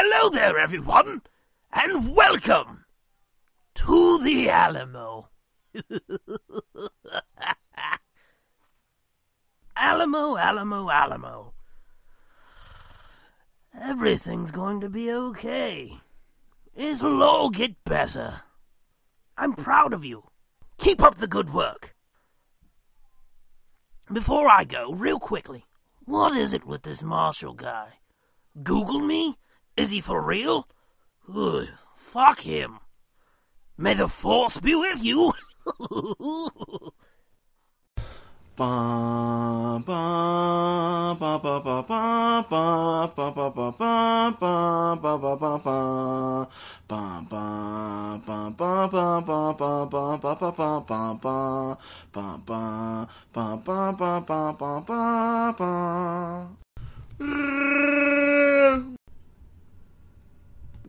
Hello there, everyone, and welcome to the Alamo. Alamo, Alamo, Alamo. Everything's going to be okay. It'll all get better. I'm proud of you. Keep up the good work. Before I go, real quickly, what is it with this Marshall guy? Google me? Is he for real? Ugh, fuck him. May the force be with you.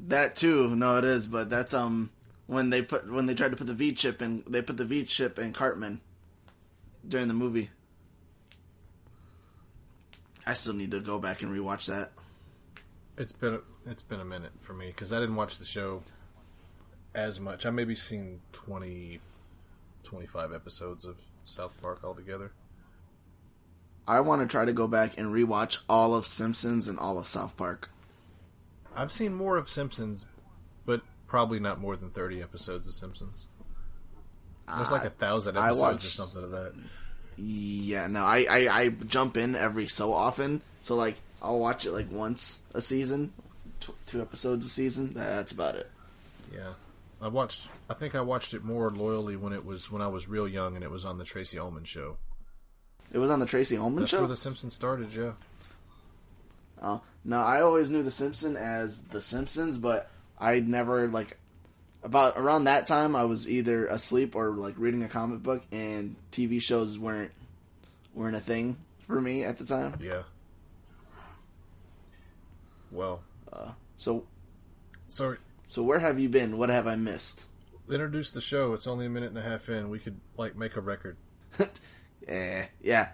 That too, no, it is, but that's um when they put when they tried to put the V chip in, they put the V chip in Cartman during the movie. I still need to go back and rewatch that. It's been a, it's been a minute for me because I didn't watch the show as much. I maybe seen 20, 25 episodes of South Park altogether. I want to try to go back and rewatch all of Simpsons and all of South Park. I've seen more of Simpsons, but probably not more than thirty episodes of Simpsons. There's like a thousand episodes watched- or something of that. Yeah, no, I, I I jump in every so often, so like I'll watch it like once a season, tw- two episodes a season. That's about it. Yeah, I watched. I think I watched it more loyally when it was when I was real young and it was on the Tracey Ullman show. It was on the Tracey Ullman Show? That's show. where the Simpsons started. Yeah. Oh, no, I always knew The Simpsons as The Simpsons, but I never like about around that time I was either asleep or like reading a comic book, and TV shows weren't weren't a thing for me at the time. Yeah. Well, So Sorry. so where have you been? What have I missed? introduce the show. It's only a minute and a half in. We could like make a record. Eh, yeah.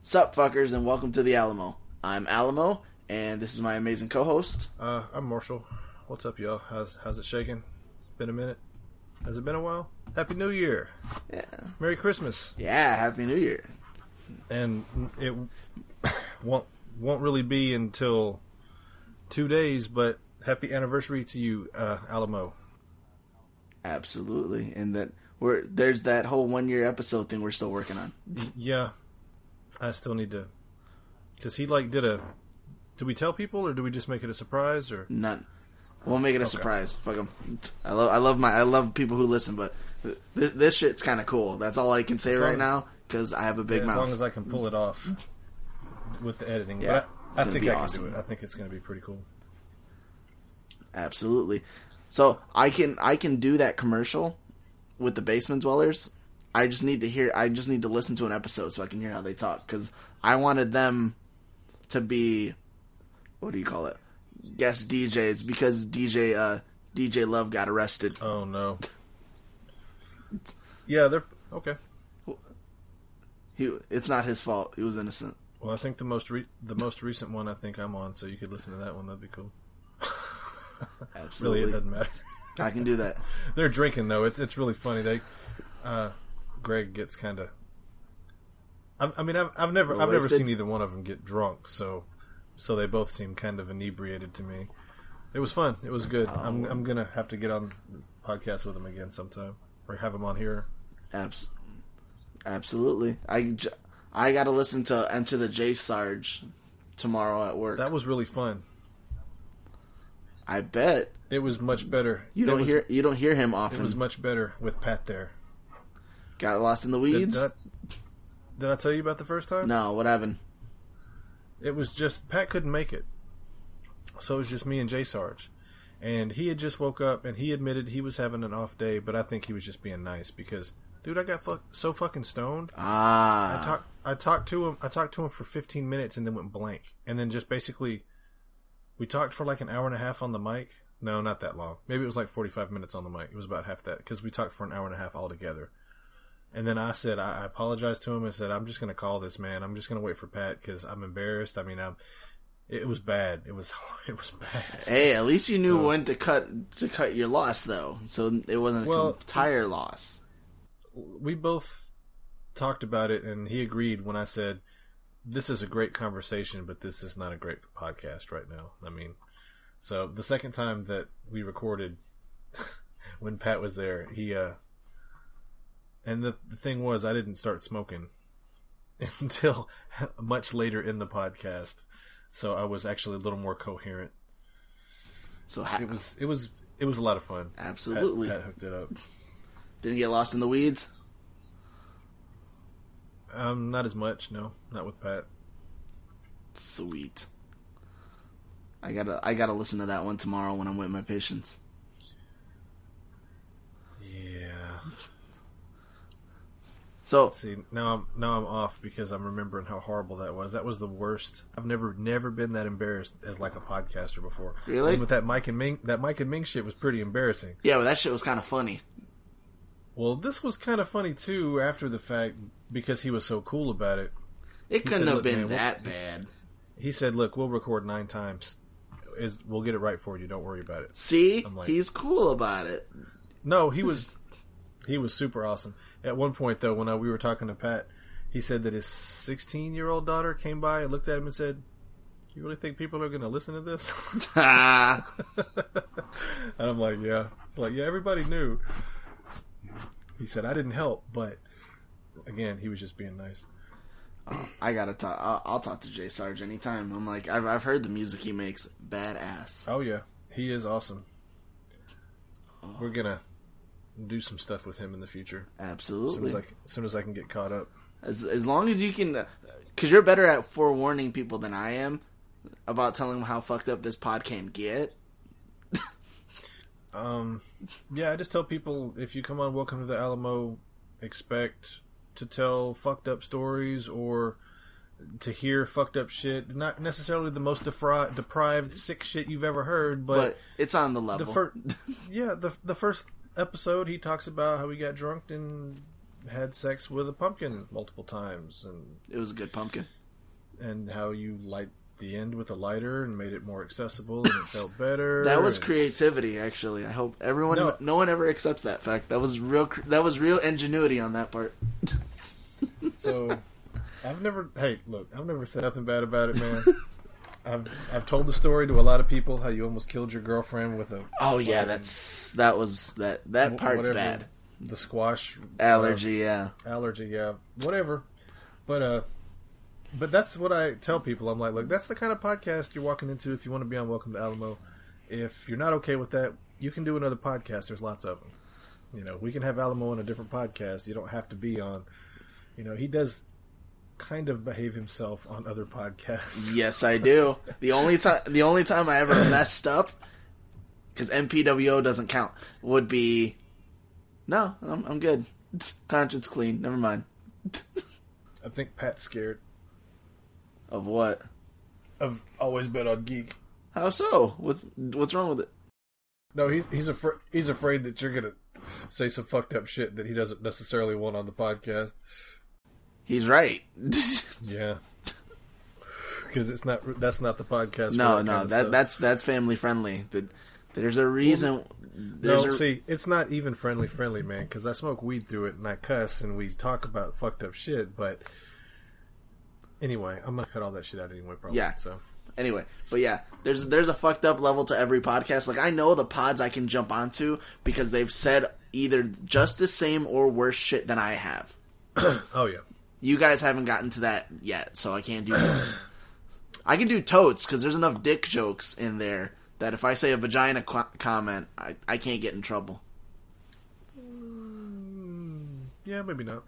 Sup, fuckers, and welcome to the Alamo. I'm Alamo, and this is my amazing co-host. Uh, I'm Marshall. What's up, y'all? How's how's it shaking? It's been a minute. Has it been a while? Happy New Year. Yeah, Merry Christmas. yeah. Happy New Year. And it won't won't really be until two days, but happy anniversary to you, uh, Alamo. Absolutely, and that we're there's that whole one year episode thing we're still working on. Yeah, I still need to, because he like did a. Do we tell people or do we just make it a surprise or? None. We'll make it a surprise. Fuck 'em. I love I love my I love people who listen, but this, this shit's kind of cool. That's all I can say As right as- now because I have a big as mouth. As long as I can pull it off with the editing. Yeah, I, I think I can do it. I think it's going to be pretty cool. Absolutely. So I can I can do that commercial with the basement dwellers. I just need to hear. I just need to listen to an episode so I can hear how they talk because I wanted them to be what do you call it? Guest DJs because DJ uh, DJ Love got arrested. Oh no. Yeah, they're okay. He it's not his fault. He was innocent. Well, I think the most re- the most recent one I think I'm on, so you could listen to that one. That'd be cool. Really, Absolutely, it doesn't matter. I can do that. They're drinking though. It's it's really funny. They, uh, Greg gets kind of. I, I mean, I've, I've never I've never seen either one of them get drunk, so so they both seem kind of inebriated to me. It was fun. It was good. I'm oh. I'm gonna have to get on podcast with them again sometime, or have them on here. Abs- absolutely. I, I got to listen to Enter the J Sarge tomorrow at work. That was really fun. I bet It was much better. you don't was- hear you don't hear him often. It was much better with Pat there. Got lost in the Did, weeds. did, I, did I tell you about the first time? No, what happened? It was just Pat couldn't make it, so it was just me and Jay Sarge, and he had just woke up and he admitted he was having an off day, but I think he was just being nice because, dude, I got fuck, so fucking stoned. Ah, I talked I talked to him I talked to him for 15 minutes and then went blank, and then just basically, we talked for like an hour and a half on the mic. No, not that long. Maybe it was like 45 minutes on the mic. It was about half that because we talked for an hour and a half altogether. And then I said, I, I apologized to him. I said, I'm just going to call this man. I'm just going to wait for Pat because I'm embarrassed. I mean, I'm, It was bad. It was it was bad. Hey, at least you knew So- when to cut to cut your loss, though, so it wasn't a Well- entire loss. we both talked about it, and he agreed when I said, "This is a great conversation, but this is not a great podcast right now." I mean, so the second time that we recorded, when Pat was there, he uh, and the the thing was, I didn't start smoking until much later in the podcast, so I was actually a little more coherent. So ha- It was it was it was a lot of fun. Pat, absolutely Pat hooked it up. didn't get lost in the weeds. Um, not as much, no, not with Pat. Sweet. I gotta I gotta listen to that one tomorrow when I'm with my patients. Yeah. So See, now I'm now I'm off because I'm remembering how horrible that was. That was the worst. I've never never been that embarrassed as like a podcaster before. Really? And with that Mike and Ming, that Mike and Ming shit was pretty embarrassing. yeah, but that shit was kind of funny. Well, this was kind of funny too after the fact because he was so cool about it. It couldn't said, have been man, that bad. He said, "Look, we'll record nine times. Is we'll get it right for you. Don't worry about it." See, like- he's cool about it. No, he was he was super awesome. At one point though, when uh, we were talking to Pat, he said that his 16 year old daughter came by and looked at him and said, "You really think people are going to listen to this?" And I'm like, "Yeah." It's like, "Yeah, everybody knew." He said, "I didn't help, but again, he was just being nice." I gotta talk. I'll, I'll talk to Jay Sarge anytime. I'm like, I've I've heard the music he makes, badass. Oh yeah, he is awesome. We're gonna do some stuff with him in the future as soon Absolutely. as I, as soon as I can get caught up. As as long as you can, because you're better at forewarning people than I am about telling them how fucked up this pod can get. Um, yeah, I just tell people if you come on Welcome to the Alamo, expect to tell fucked up stories or to hear fucked up shit. Not necessarily the most defri- deprived, sick shit you've ever heard, But, but, it's on the the level. first, yeah, the the first episode he talks about how he got drunk and had sex with a pumpkin multiple times, and it was a good pumpkin. and how you light the end with a lighter and made it more accessible and it felt better. That was and- creativity, actually. I hope everyone, no. No. one ever accepts that fact. That was real. That was real ingenuity on that part. So, I've never. Hey, look, I've never said nothing bad about it, man. I've I've told the story to a lot of people how you almost killed your girlfriend with a Oh yeah, that's that was that that part's bad. The squash Allergy, yeah. uh, allergy, yeah, whatever. But uh, but that's what I tell people. I'm like, look, that's the kind of podcast you're walking into if you want to be on Welcome to Alamo. If you're not okay with that, you can do another podcast. There's lots of them. You know, we can have Alamo on a different podcast. You don't have to be on. You know, he does kind of behave himself on other podcasts. Yes, I do. The only time the only time I ever messed up because MPWO doesn't count would be no, I'm I'm good. Conscience clean. Never mind. I think Pat's scared. Of what? I've always been on Geek. How so? What's what's wrong with it? No, he's he's afraid he's afraid that you're gonna say some fucked up shit that he doesn't necessarily want on the podcast. He's right. Yeah, because it's not that's not the podcast. no, that no, that that's that's family friendly. That there's a reason. There's no. a, See, it's not even friendly friendly, man. Because I smoke weed through it and I cuss and we talk about fucked up shit. But anyway, I'm gonna cut all that shit out anyway. Probably. Yeah. So anyway, but yeah, there's there's a fucked up level to every podcast. Like I know the pods I can jump onto because they've said either just the same or worse shit than I have. oh yeah, You guys haven't gotten to that yet, so I can't do those. I can do totes because there's enough dick jokes in there that if I say a vagina qu- comment, I, I can't get in trouble. Mm, yeah, maybe not.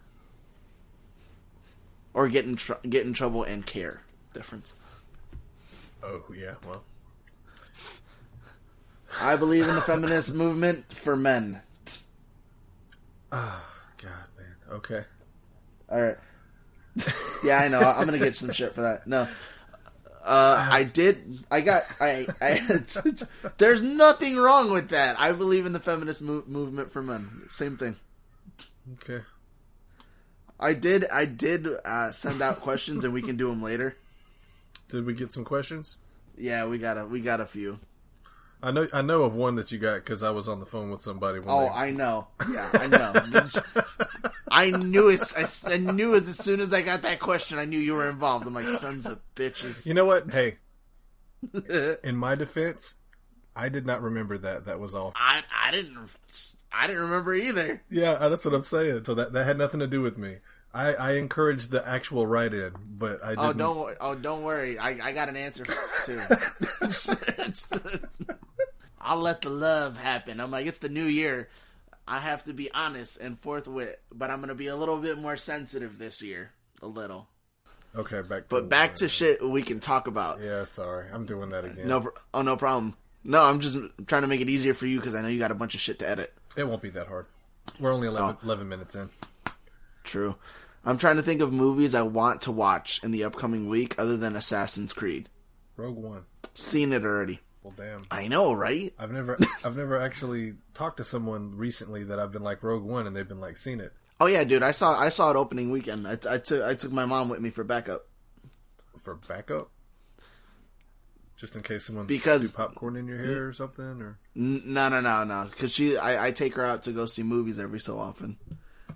Or get in tr- get in trouble and care. Difference. Oh yeah, well, I believe in the feminist movement for men. Oh God man. Okay. All right. Yeah, I know. I'm gonna get some shit for that. No. Uh, I did. I got. I. I. there's nothing wrong with that. I believe in the feminist mo- movement for men. Same thing. Okay. I did. I did uh, send out questions, and we can do them later. Did we get some questions? Yeah, we got a we got a few. I know I know of one that you got because I was on the phone with somebody. When Oh, they, I know. Yeah, I know. I knew it. I, I knew as, as soon as I got that question, I knew you were involved. I'm like, sons of bitches. you know what? Hey, in my defense, I did not remember that. That was all. I I didn't I didn't remember either. Yeah, that's what I'm saying. So that that had nothing to do with me. I, I encouraged the actual write-in, but I oh, didn't. Oh don't oh don't worry. I, I got an answer too. I'll let the love happen. I'm like it's the new year. I have to be honest and forthwith, but I'm gonna be a little bit more sensitive this year, a little. Okay, back. To, But back to shit we can talk about. Yeah, sorry, I'm doing that again. No, oh no problem. No, I'm just trying to make it easier for you because I know you got a bunch of shit to edit. it won't be that hard. We're only 11, Oh. 11 minutes in. True. I'm trying to think of movies I want to watch in the upcoming week other than Assassin's Creed. Rogue One. Seen it already. Well, damn. I know, right? I've never, I've never actually talked to someone recently that I've been like Rogue One, and they've been like seen it Oh yeah, dude. I saw I saw it opening weekend. I, I took I took my mom with me for backup. for backup, just in case someone Because- threw popcorn in your hair or something. Or No, no, no, no. Because she, I, I take her out to go see movies every so often.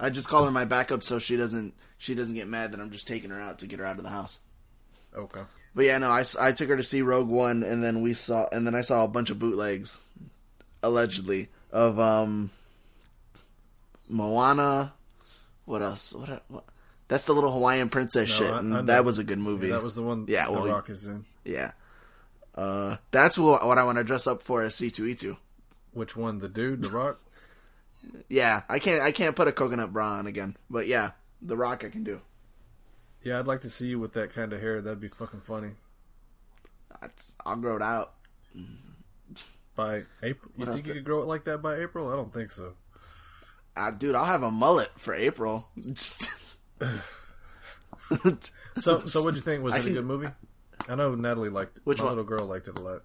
I just call her my backup so she doesn't she doesn't get mad that I'm just taking her out to get her out of the house. okay, But yeah, no, I, I took her to see Rogue One, and then we saw, and then I saw a bunch of bootlegs, allegedly of um, Moana. What else? What? what that's the little Hawaiian princess No, shit, I- and I that was a good movie. that was the one. Yeah, the well, Rock is in. yeah. Uh, that's what, what I want to dress up for as C two E two. Which one? The dude, the Rock. Yeah, I can't I can't put a coconut bra on again, but yeah, the Rock I can do. Yeah, I'd like to see you with that kind of hair. That'd be fucking funny. That's, I'll grow it out. By April, you What think you could grow it like that by April? I don't think so. Uh, dude, I'll have a mullet for April. So, so what'd you think? Was I it can- a good movie? I know Natalie liked it. Which little girl liked it a lot.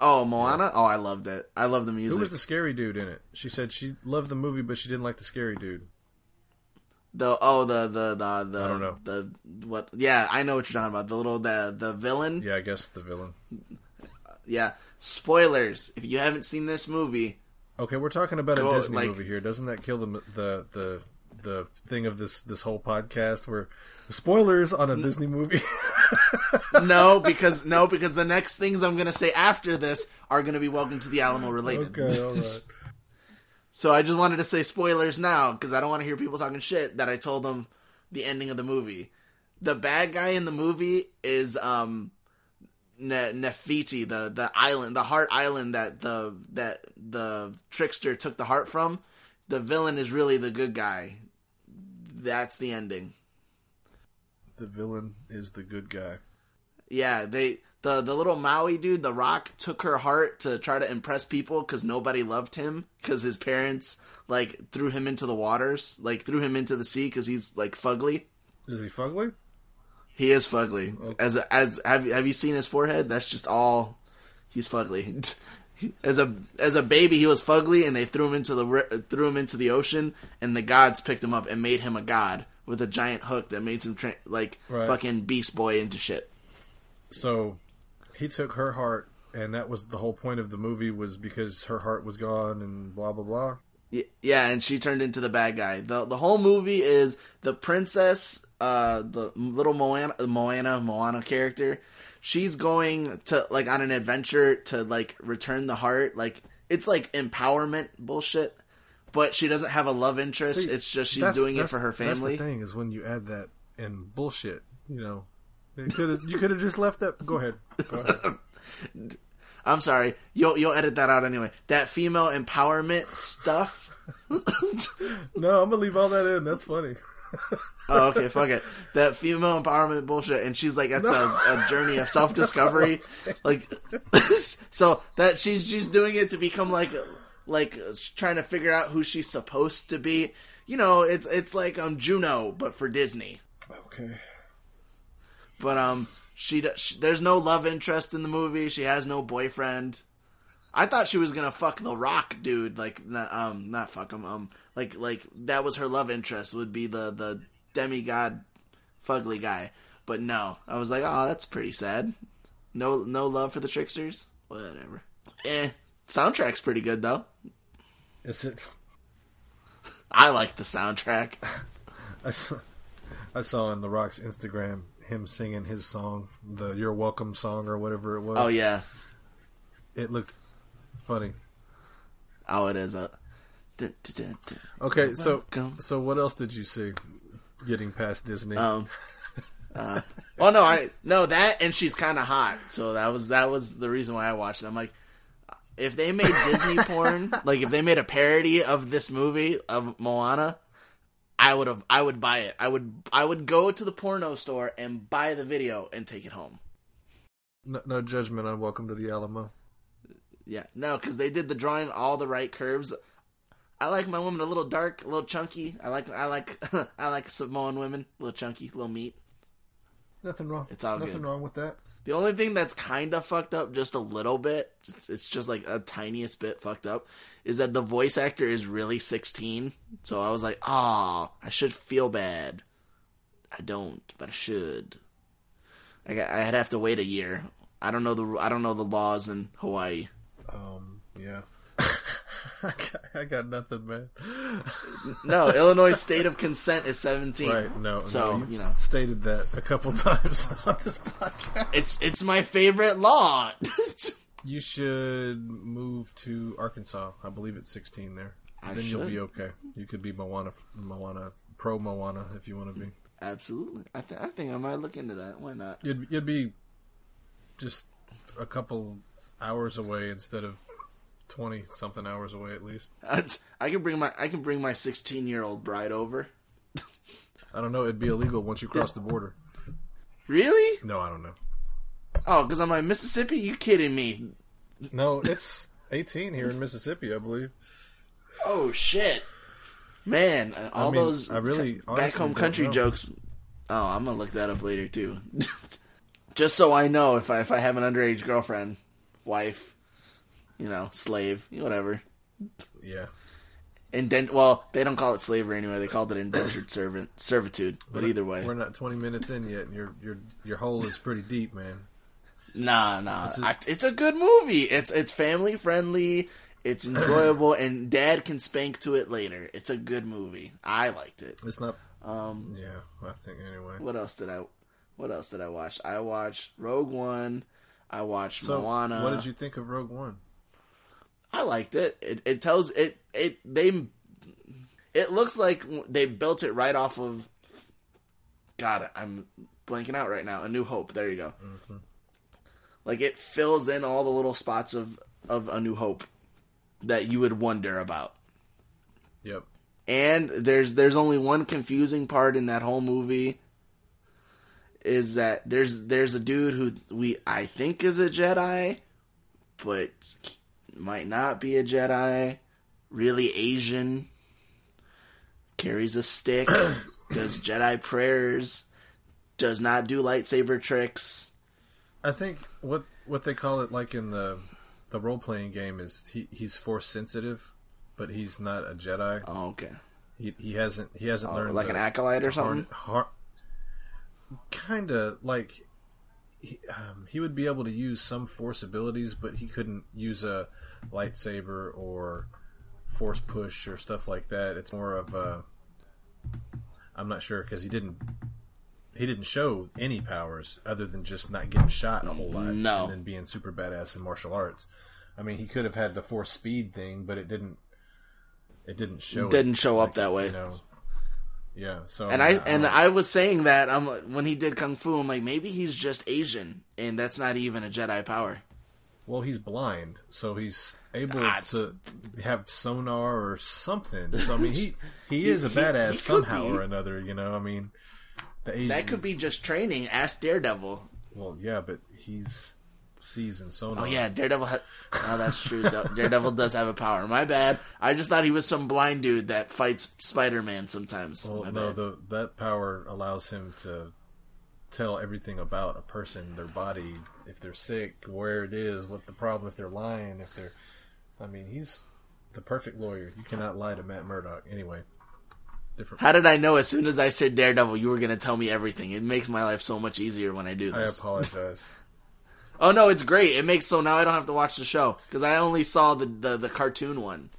Oh, Moana. Oh, I loved it. I love the music. Who was the scary dude in it? She said she loved the movie, but she didn't like the scary dude. The oh the the the the I don't know. the what yeah I know what you're talking about the little the the villain Yeah, I guess the villain. yeah spoilers if you haven't seen this movie Okay, we're talking about a Disney like- movie here. Doesn't that kill the the the the thing of this this whole podcast? Where spoilers on a Disney movie. no because no because the next things I'm gonna say after this are gonna be Welcome to the Alamo related okay, all right. so I just wanted to say spoilers now because I don't want to hear people talking shit that I told them the ending of the movie the bad guy in the movie is um Ne- Nefertiti, the the island, the heart island that the that the trickster took the heart from. The villain is really the good guy. That's the ending. The villain is the good guy. Yeah, they the the little Maui dude, the Rock, took her heart to try to impress people because nobody loved him because his parents like threw him into the waters, like threw him into the sea because he's like fugly. Is he fugly? He is fugly. Oh. As as have you- have you seen his forehead? That's just all. He's fugly. As a as a baby, he was fugly, and they threw him into the threw him into the ocean, and the gods picked him up and made him a god with a giant hook that made him tra- like Right. fucking Beast Boy into shit. So he took her heart, and that was the whole point of the movie was because her heart was gone and blah blah blah. Yeah, and she turned into the bad guy. the The whole movie is the princess, uh, the little Moana, Moana, Moana character. She's going to like on an adventure to like return the heart. Like it's like empowerment bullshit, but she doesn't have a love interest. See, it's just she's doing it for her family. That's the thing is when you add that in bullshit. You know, you could you could have just left that. Go ahead. Go ahead. I'm sorry, you'll you'll edit that out anyway. That female empowerment stuff. no, I'm gonna leave all that in. That's funny. Oh, okay, fuck it. That female empowerment bullshit, and she's like, that's a, a journey of self discovery. like, so that she's she's doing it to become like like trying to figure out who she's supposed to be. You know, it's it's like um Juno, but for Disney. Okay. But um, she, she there's no love interest in the movie. She has no boyfriend. I thought she was gonna fuck the Rock dude, like not, um not fuck him, um like like that was her love interest would be the the demigod fugly guy. But no, I was like, oh, that's pretty sad. No, no love for the tricksters. Whatever. Eh, soundtrack's pretty good though. Is it? I like the soundtrack. I saw, I saw on The Rock's Instagram him singing his song, the "You're Welcome" song or whatever it was. Oh yeah. it looked funny. Oh, it is a. Okay, so so what else did you see? Getting past Disney. Um. Uh, well, no, I no that, and she's kind of hot. So that was that was the reason why I watched it. I'm like, if they made Disney porn, like if they made a parody of this movie of Moana, I would have, I would buy it. I would, I would go to the porno store and buy the video and take it home. no, no judgment on Welcome to the Alamo. Yeah, no, because they did the drawing all the right curves. I like my woman a little dark, a little chunky. I like, I like, I like Samoan women, a little chunky, a little meat. Nothing wrong. It's all nothing good. wrong with that. The only thing that's kind of fucked up, just a little bit, it's, just like a tiniest bit fucked up, is that the voice actor is really 16. So I was like, ah, I should feel bad. I don't, but I should. I got, I'd have to wait a year. I don't know the I don't know the laws in Hawaii. Um, yeah. I, got, I got nothing, man. No, Illinois state of consent is 17. Right? No. So, no, you know. stated that a couple times on this podcast. It's it's my favorite law. You should move to Arkansas. I believe it's 16 there. I then you'll be okay. You could be Moana, Moana, pro Moana if you want to be. Absolutely. I, th- I think I might look into that. Why not? You'd you'd be just a couple hours away instead of 20 something hours away at least. That's- I can bring my I can bring my 16 year old bride over. I don't know. It'd be illegal once you cross the border. Really? No, I don't know. Oh, because I'm like Mississippi? You kidding me? No, it's 18 here in Mississippi, I believe. Oh shit, man! uh, All mean, those I really back home country know. jokes. Oh, I'm gonna look that up later too. Just so I know if I if I have an underage girlfriend, wife, you know, slave, whatever. Yeah. Indent. Well, they don't call it slavery anyway. They called it indentured servant servitude. But either way, We're not 20 minutes in yet, and your your your hole is pretty deep, man. Nah, nah. It's It's a- a, it's a good movie. It's it's family friendly. It's enjoyable, and Dad can spank to it later. It's a good movie. I liked it. It's not. Um, Yeah, I think anyway. what else did I? What else did I watch? I watched Rogue One. I watched So, Moana. what did you think of Rogue One? I liked it. It it tells it it they. It looks like they built it right off of. God, I'm blanking out right now. A New Hope. There you go. Mm-hmm. Like it fills in all the little spots of of A New Hope that you would wonder about. Yep. And there's there's only one confusing part in that whole movie is that there's there's a dude who we I think is a Jedi, but might not be a Jedi. Really Asian. Carries a stick. does Jedi prayers. Does not do lightsaber tricks. I think what what they call it, like in the the role playing game, is he he's force sensitive, but he's not a Jedi. Oh, okay. He he hasn't he hasn't Oh, learned like the- an acolyte or something. har- kinda like he, um, he would be able to use some force abilities, but he couldn't use a lightsaber or force push or stuff like that. It's more of a I'm not sure because he didn't he didn't show any powers other than just not getting shot a whole lot No. and then being super badass in martial arts. I mean, he could have had the force speed thing, but it didn't. It didn't show. Didn't show up that way. You know. Yeah. So And I don't and know. I was saying that I'm when he did kung fu, I'm like maybe he's just Asian, and that's not even a Jedi power. Well, he's blind, so he's able Ah, to have sonar or something. So I mean, he he is a badass he could somehow be. or another. You know, I mean, the Asian. That could be just training. Ask Daredevil. Well, yeah, but he's sees and sonar. Oh yeah, Daredevil. Ha- oh, that's true. Daredevil does have a power. My bad. I just thought he was some blind dude that fights Spider Man sometimes. Well, My no, the, that power allows him to tell everything about a person, their body, if they're sick, where it is, what the problem, if they're lying, if they're. I mean, he's the perfect lawyer. You cannot lie to Matt Murdock. Anyway, different. How did I know as soon as I said Daredevil, you were going to tell me everything? It makes my life so much easier when I do I apologize. Oh no, it's great. It makes so now I don't have to watch the show because I only saw the, the the cartoon one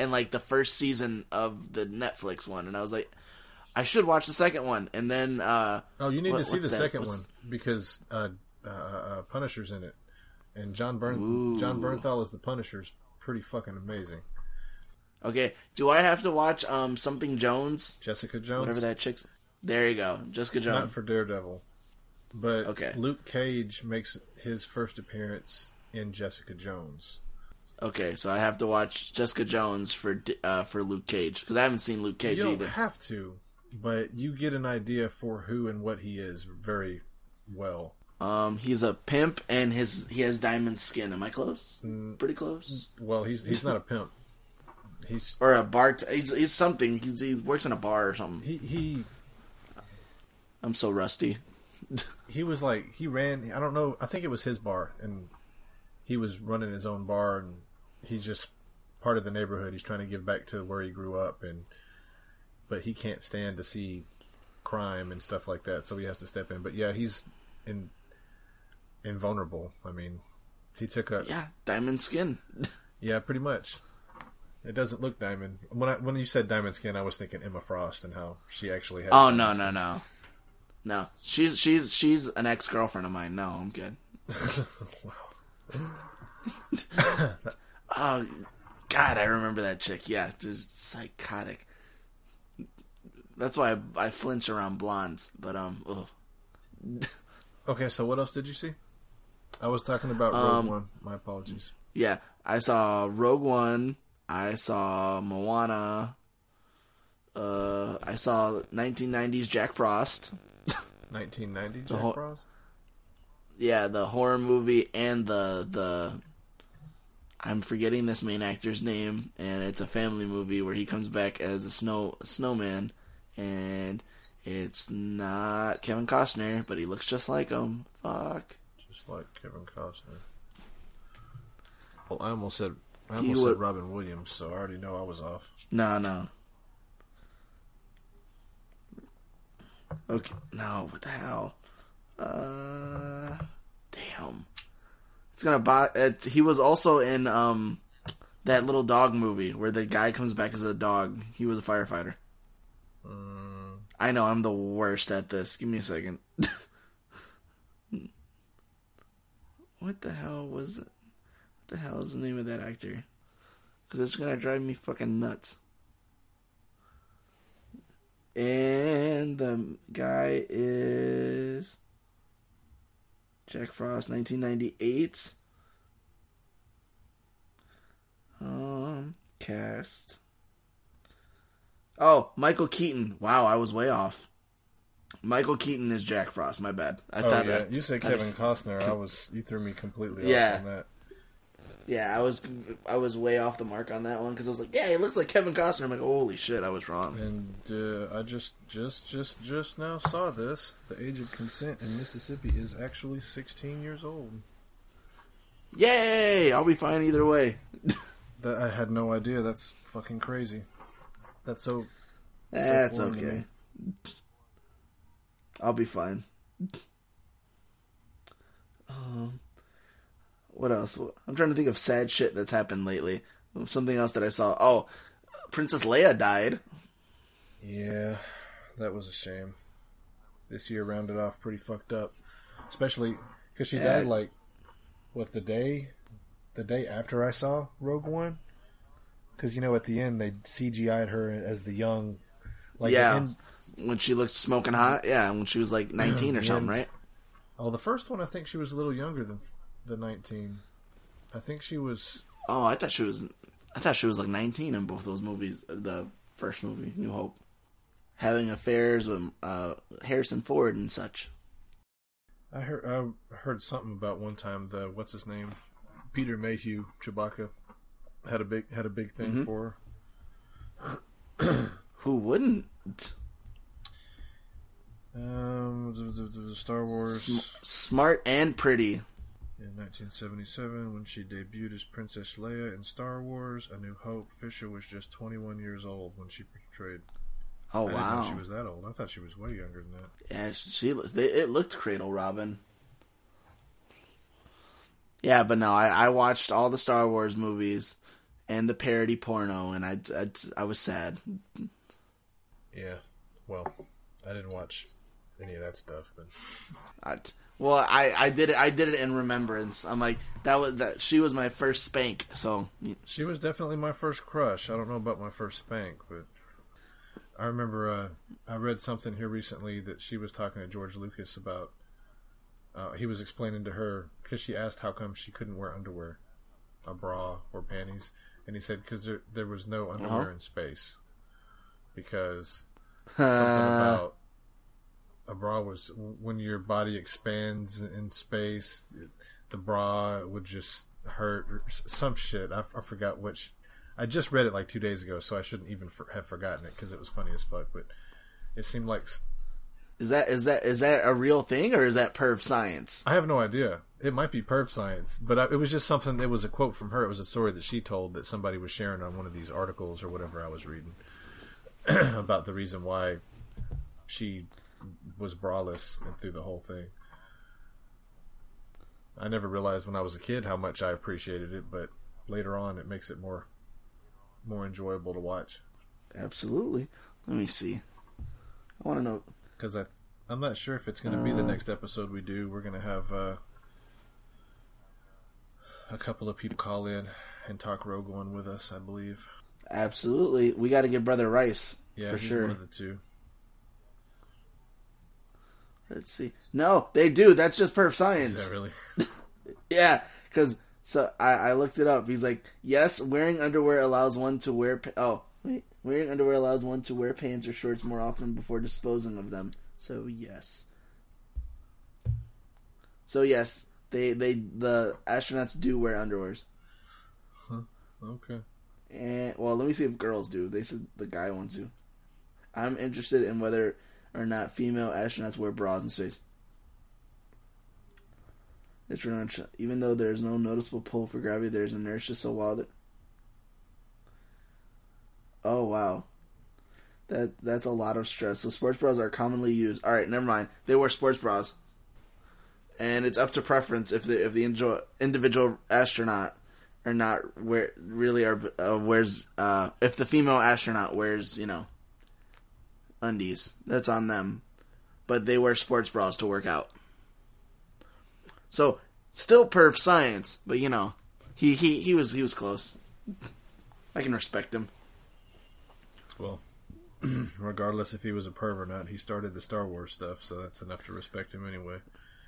and like the first season of the Netflix one, and I was like, I should watch the second one. And then uh, Oh, you need What- to see the that? second What's- one because uh, uh, uh, Punisher's in it, and Jon Bern Jon Bernthal is the Punisher's pretty fucking amazing. okay, do I have to watch um something Jones, Jessica Jones, whatever that chick's? There you go, Jessica Jones. not for Daredevil, but Okay. Luke Cage makes his first appearance in Jessica Jones. Okay, so I have to watch Jessica Jones for uh for Luke Cage because I haven't seen Luke Cage You either. have to, but you get an idea for who and what he is very well. Um, he's a pimp and his he has diamond skin. Am I close? Mm. Pretty close. Well, he's he's not a pimp. He's Or a bar. he's he's something. He's he works in a bar or something. he he I'm so rusty. he was like he ran. I don't know. I think it was his bar, and he was running his own bar, and he's just part of the neighborhood. He's trying to give back to where he grew up, and but he can't stand to see crime and stuff like that, so he has to step in. But yeah, he's in invulnerable. I mean, he took a Yeah, diamond skin. yeah, pretty much. It doesn't look diamond. When I, when you said diamond skin, I was thinking Emma Frost and how she actually has. Oh no skin. no no, no. She's she's she's an ex girlfriend of mine. No, I'm good. wow. oh God, I remember that chick. Yeah, just psychotic. That's why I, I flinch around blondes. But um, ugh. Okay, so what else did you see? I was talking about Rogue Um, One. My apologies. yeah, I saw Rogue One. I saw Moana. Uh, I saw 1990s Jack Frost. 1990s Jack whole- Frost. Yeah, the horror movie and the the I'm forgetting this main actor's name, and it's a family movie where he comes back as a snow snowman, and it's not Kevin Costner, but he looks just like him. Fuck. Just like Kevin Costner. Well, I almost said I almost said Robin Williams, so I already know I was off. No, no. Okay, no. What the hell? Uh, damn. It's gonna buy. It, he was also in um that little dog movie where the guy comes back as a dog. He was a firefighter. I know I'm the worst at this. Give me a second. what the hell was it? What the hell is the name of that actor? Because it's gonna drive me fucking nuts. And the guy is Jack Frost, 1998. Um, cast. Oh, Michael Keaton. Wow, I was way off. Michael Keaton is Jack Frost. My bad. I oh thought yeah, that- you said Kevin Costner. I was you threw me completely Yeah. off on that. Yeah, I was I was way off the mark on that one because I was like, yeah, it looks like Kevin Costner. I'm like, holy shit, I was wrong. And uh, I just just just just now saw this. The age of consent in Mississippi is actually 16 years old. Yay! I'll be fine either way. That I had no idea. That's fucking crazy. That's so. That's to okay. I'll be fine. Um, what else? I'm trying to think of sad shit that's happened lately. Something else that I saw. Oh, Princess Leia died. Yeah, that was a shame. This year rounded off pretty fucked up, especially because she Yeah. died like what the day, the day after I saw Rogue One. Because you know at the end they CGI'd her as the young, like yeah, in- when she looked smoking hot. Yeah, when she was like 19 or something, end. right? oh the first one I think she was a little younger than the nineteen. I think she was. Oh, I thought she was. I thought she was like 19 in both those movies. The first movie, New Hope, having affairs with uh, Harrison Ford and such. I heard I heard something about one time the what's his name, Peter Mayhew Chewbacca, had a big had a big thing Mm-hmm. for. Who wouldn't? Um, the, the, the Star Wars Sm- smart and pretty. in 1977 when she debuted as Princess Leia in Star Wars: A New Hope. Fisher was just 21 years old when she portrayed. Oh I didn't wow! know she was that old. I thought she was way younger than that. Yeah, she. They, it looked Cradle Robin. Yeah, but no, I, I watched all the Star Wars movies and the parody porno, and I, I, I was sad. Yeah. Well, I didn't watch any of that stuff, but I, well, I, I did it. I did it in remembrance. I'm like that was that. She was my first spank, so she was definitely my first crush. I don't know about my first spank, but I remember uh, I read something here recently that she was talking to George Lucas about. Uh, he was explaining to her because she asked how come she couldn't wear underwear, a bra or panties, and he said because there, there was no underwear Uh-huh. in space because something about a bra was when your body expands in space, the bra would just hurt or some shit. I, f- I forgot which. I just read it like two days ago, so I shouldn't even for, have forgotten it because it was funny as fuck. But it seemed like is that is that is that a real thing or is that perv science? I have no idea. It might be perv science, but I, it was just something. It was a quote from her. It was a story that she told that somebody was sharing on one of these articles or whatever I was reading about the reason why she was braless and through the whole thing. I never realized when I was a kid how much I appreciated it, but later on it makes it more more enjoyable to watch Absolutely. Let me see. I want to know. Because I I'm not sure if it's going to be the next episode we do. We're going to have uh, a couple of people call in and talk Rogue One with us, I believe. Absolutely, we got to get Brother Rice Yeah, for sure. one of the two. Let's see. No, they do. That's just perf science. Is that really? Yeah, because so I, I looked it up. He's like, yes, wearing underwear allows one to wear. Pa- oh, wearing underwear allows one to wear pants or shorts more often before disposing of them. So yes. So yes, they they the astronauts do wear underwears. Huh. Okay. And well, let me see if girls do. They said the guy wants to. I'm interested in whether or not female astronauts wear bras in space. It's not- even though there's no noticeable pull for gravity, there's inertia so wild that. Oh wow, that that's a lot of stress. So sports bras are commonly used. All right, never mind. They wear sports bras, and it's up to preference if the if the enjoy, individual astronaut or not wear really are uh, wears uh, if the female astronaut wears you know undies. That's on them. But they wear sports bras to work out. So still perf science but you know he he he was he was close. I can respect him Well, regardless if he was a perv or not, he started the Star Wars stuff, so that's enough to respect him anyway.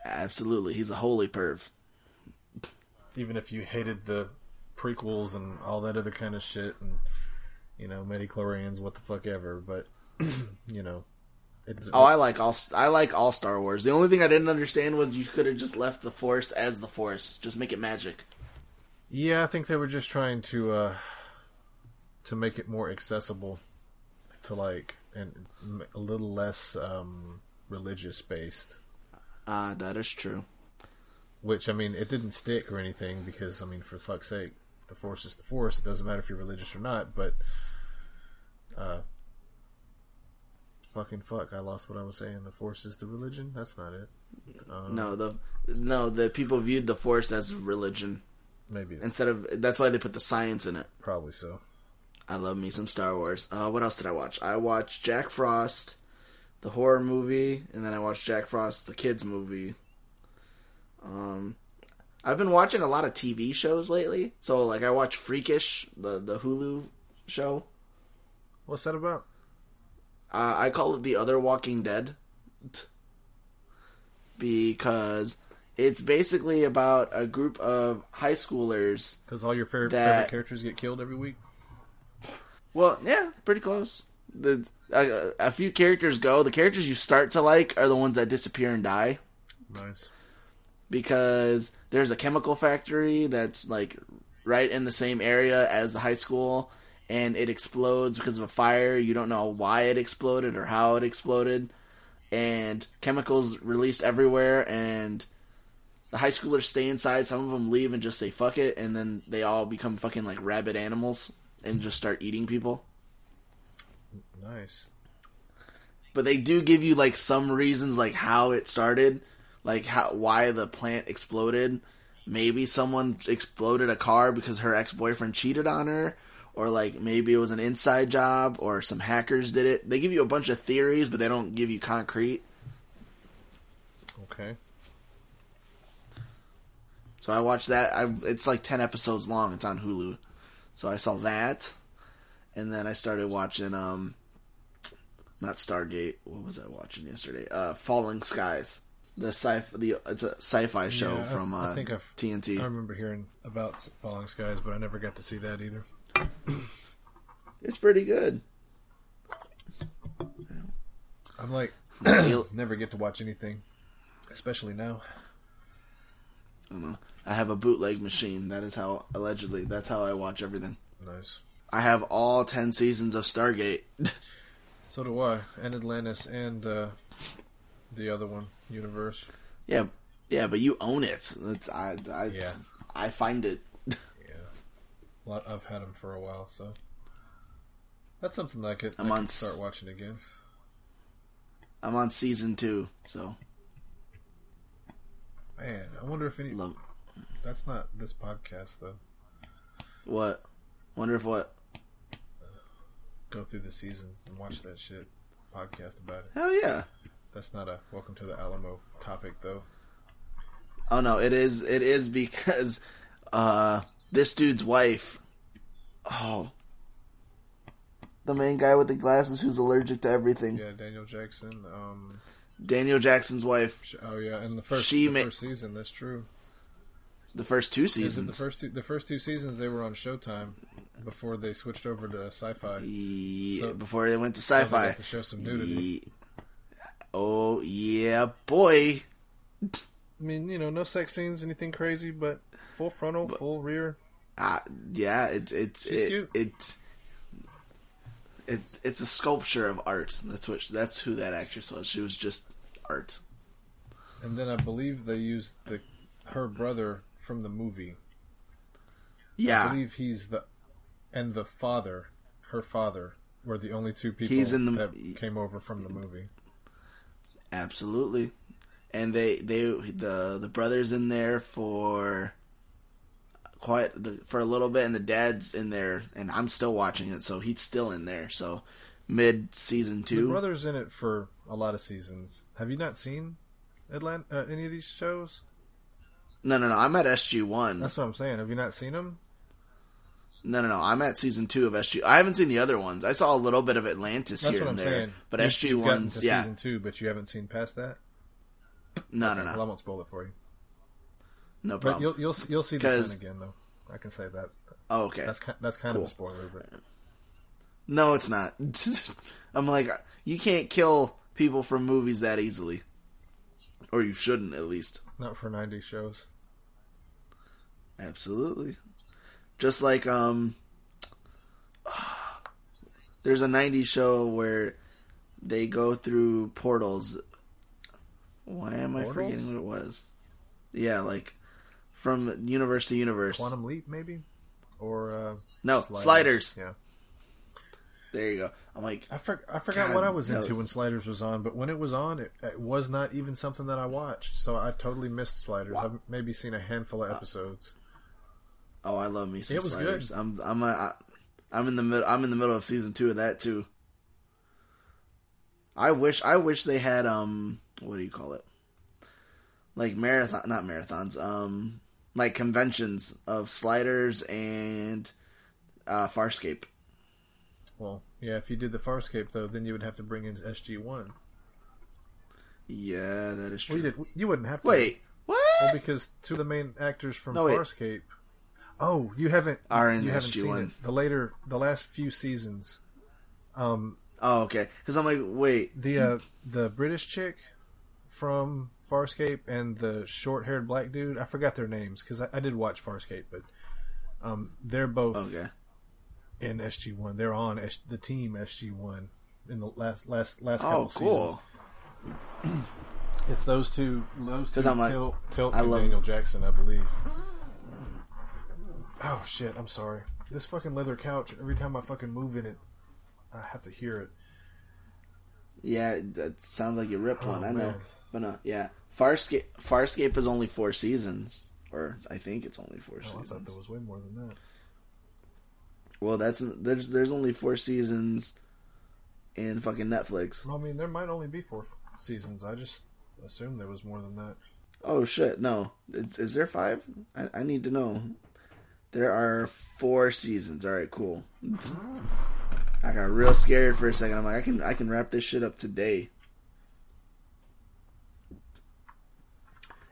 absolutely. He's a holy perv. Even if you hated the prequels and all that other kind of shit, and you know, midichlorians, what the fuck ever, but you know, it's oh i like all i like all star wars. The only thing i didn't understand was you could have just left the force as the force. Just make it magic. Yeah, I think they were just trying to uh to make it more accessible to like and a little less um religious based. ah that is true Which I mean, it didn't stick or anything because I mean, for fuck's sake, the force is the force. It doesn't matter if you're religious or not. But uh, fucking fuck, I lost what I was saying. The force is the religion. That's not it. Um, no the no the people viewed the force as religion maybe instead of that's why they put the science in it. probably so. I love me some Star Wars. Uh, what else did I watch? I watched Jack Frost, the horror movie, and then I watched Jack Frost, the kids movie. Um, I've been watching a lot of TV shows lately. So like I watched Freakish, the the Hulu show. What's that about? Uh, I call it the Other Walking Dead because it's basically about a group of high schoolers Because all your favorite, That- favorite characters get killed every week. Well, yeah, pretty close. The a, a few characters go. The characters you start to like are the ones that disappear and die Nice. because there's a chemical factory that's like right in the same area as the high school, and it explodes because of a fire. You don't know why it exploded or how it exploded, and chemicals released everywhere, and the high schoolers stay inside. Some of them leave and just say fuck it, and then they all become fucking like rabid animals and just start eating people. Nice. but they do give you like some reasons like how it started like how why the plant exploded maybe someone exploded a car because her ex boyfriend cheated on her, or like maybe it was an inside job, or some hackers did it. They give you a bunch of theories, but they don't give you concrete. Okay. So I watched that. I it's like ten episodes long. It's on Hulu. So I saw that, and then I started watching um, not Stargate. What was I watching yesterday? Uh, Falling Skies. The sci the it's a sci-fi show Yeah, I- from uh, I think I've- TNT. I remember hearing about Falling Skies, but I never got to see that either. It's pretty good. I'm like, never get to watch anything, especially now. Don't know. I have a bootleg machine. That is how allegedly. That's how I watch everything. Nice. I have all ten seasons of Stargate. So do I, and Atlantis, and uh, the other one, Universe. yeah, yeah, but you own it. It's I I Yeah. I find it. Yeah, well, I've had them for a while, so that's something I could, I I'm on start watching again. I'm on season two, so Man, I wonder if any. love. That's not this podcast though. What? Wonder if what? Go through the seasons and watch that shit. Podcast about it. Hell yeah! That's not a welcome to the Alamo topic though. Oh no, it is. It is because uh, this dude's wife. Oh, the main guy with the glasses who's allergic to everything. Yeah, Daniel Jackson. Um, Daniel Jackson's wife. oh yeah, and the first She the ma- first season. That's true. The first two seasons. the first two? The first two seasons they were on Showtime before they switched over to Sci-Fi. Yeah, So- before they went to sci-fi. to show some nudity. Ye- Oh yeah, boy. I mean, you know, no sex scenes, anything crazy, but full frontal, full rear. Uh, yeah, it's it's it, cute. it's it, it's a sculpture of art. That's what that's who that actress was. She was just art. And then I believe they used the her brother from the movie. Yeah, I believe he's the and the father, her father, were the only two people He's in the- that came over from the movie. absolutely. And they they the the brothers in there for quite the, for a little bit, and the dad's in there, and I'm still watching it, so he's still in there. So mid season The two. brother's in it for a lot of seasons. Have you not seen Atlanta? Uh, any of these shows? No, no, no. I'm at SG one. That's what I'm saying. Have you not seen them? No, no, no. I'm at season two of SG. I haven't seen the other ones. I saw a little bit of Atlantis That's here what and I'm there, saying. but You- SG ones, yeah. season two, but you haven't seen past that. No, no, Well, I won't spoil it for you. No But problem. you'll you'll you'll see the sin again though. I can say that. oh, okay. That's ki- that's kind Cool. of a spoiler, but No, it's not. I'm like, you can't kill people from movies that easily, or you shouldn't at least. not for '90s shows. Absolutely. Just like um, there's a '90s show where they go through portals. Why am I forgetting what it was? Yeah, like from universe to universe. Quantum Leap, maybe, or uh, no, sliders. Yeah, There you go. I'm like, I, for, I forgot God, what I was into was- when Sliders was on, but when it was on, it, it was not even something that I watched. So I totally missed Sliders. I've maybe seen a handful of episodes. oh, I love me some It was sliders. good. I'm, I'm, a, I'm in the middle. I'm in the middle of season two of that too. I wish, I wish they had um, what do you call it? Like marathon, not marathons. Um, like conventions of sliders and uh, Farscape. Well, yeah, if you did the Farscape though, then you would have to bring in SG One. Yeah, that is Well, true. you did. You wouldn't have to. Wait, what? Well, because two of the main actors from No, wait. Farscape. Oh, you haven't. Are in you haven't SG1. seen it. The later, the last few seasons. Um, Oh, okay. Because I'm like, wait, the uh, the British chick from Farscape and the short-haired black dude. I forgot their names because I, I did watch Farscape, but um, they're both okay. in SG One. They're on S- the team SG One in the last last last Oh, couple cool. seasons. It's those two, those two, I'm like- Teal'c, Teal'c I and love- Daniel Jackson, I believe. Oh shit! I'm sorry. This fucking leather couch. Every time I fucking move in it, I have to hear it. Yeah, that sounds like you ripped Oh, one. I know, man. But no, yeah. Farscape, Farscape is only four seasons or I think it's only four Oh, I thought seasons. there was way more than that. Well, that's there's there's only four seasons in fucking Netflix. Well, I mean, there might only be four seasons. I just assumed there was more than that. Oh shit, no. Is, is there five? I, I need to know. There are four seasons. All right, cool. I got real scared for a second. I'm like, I can I can wrap this shit up today.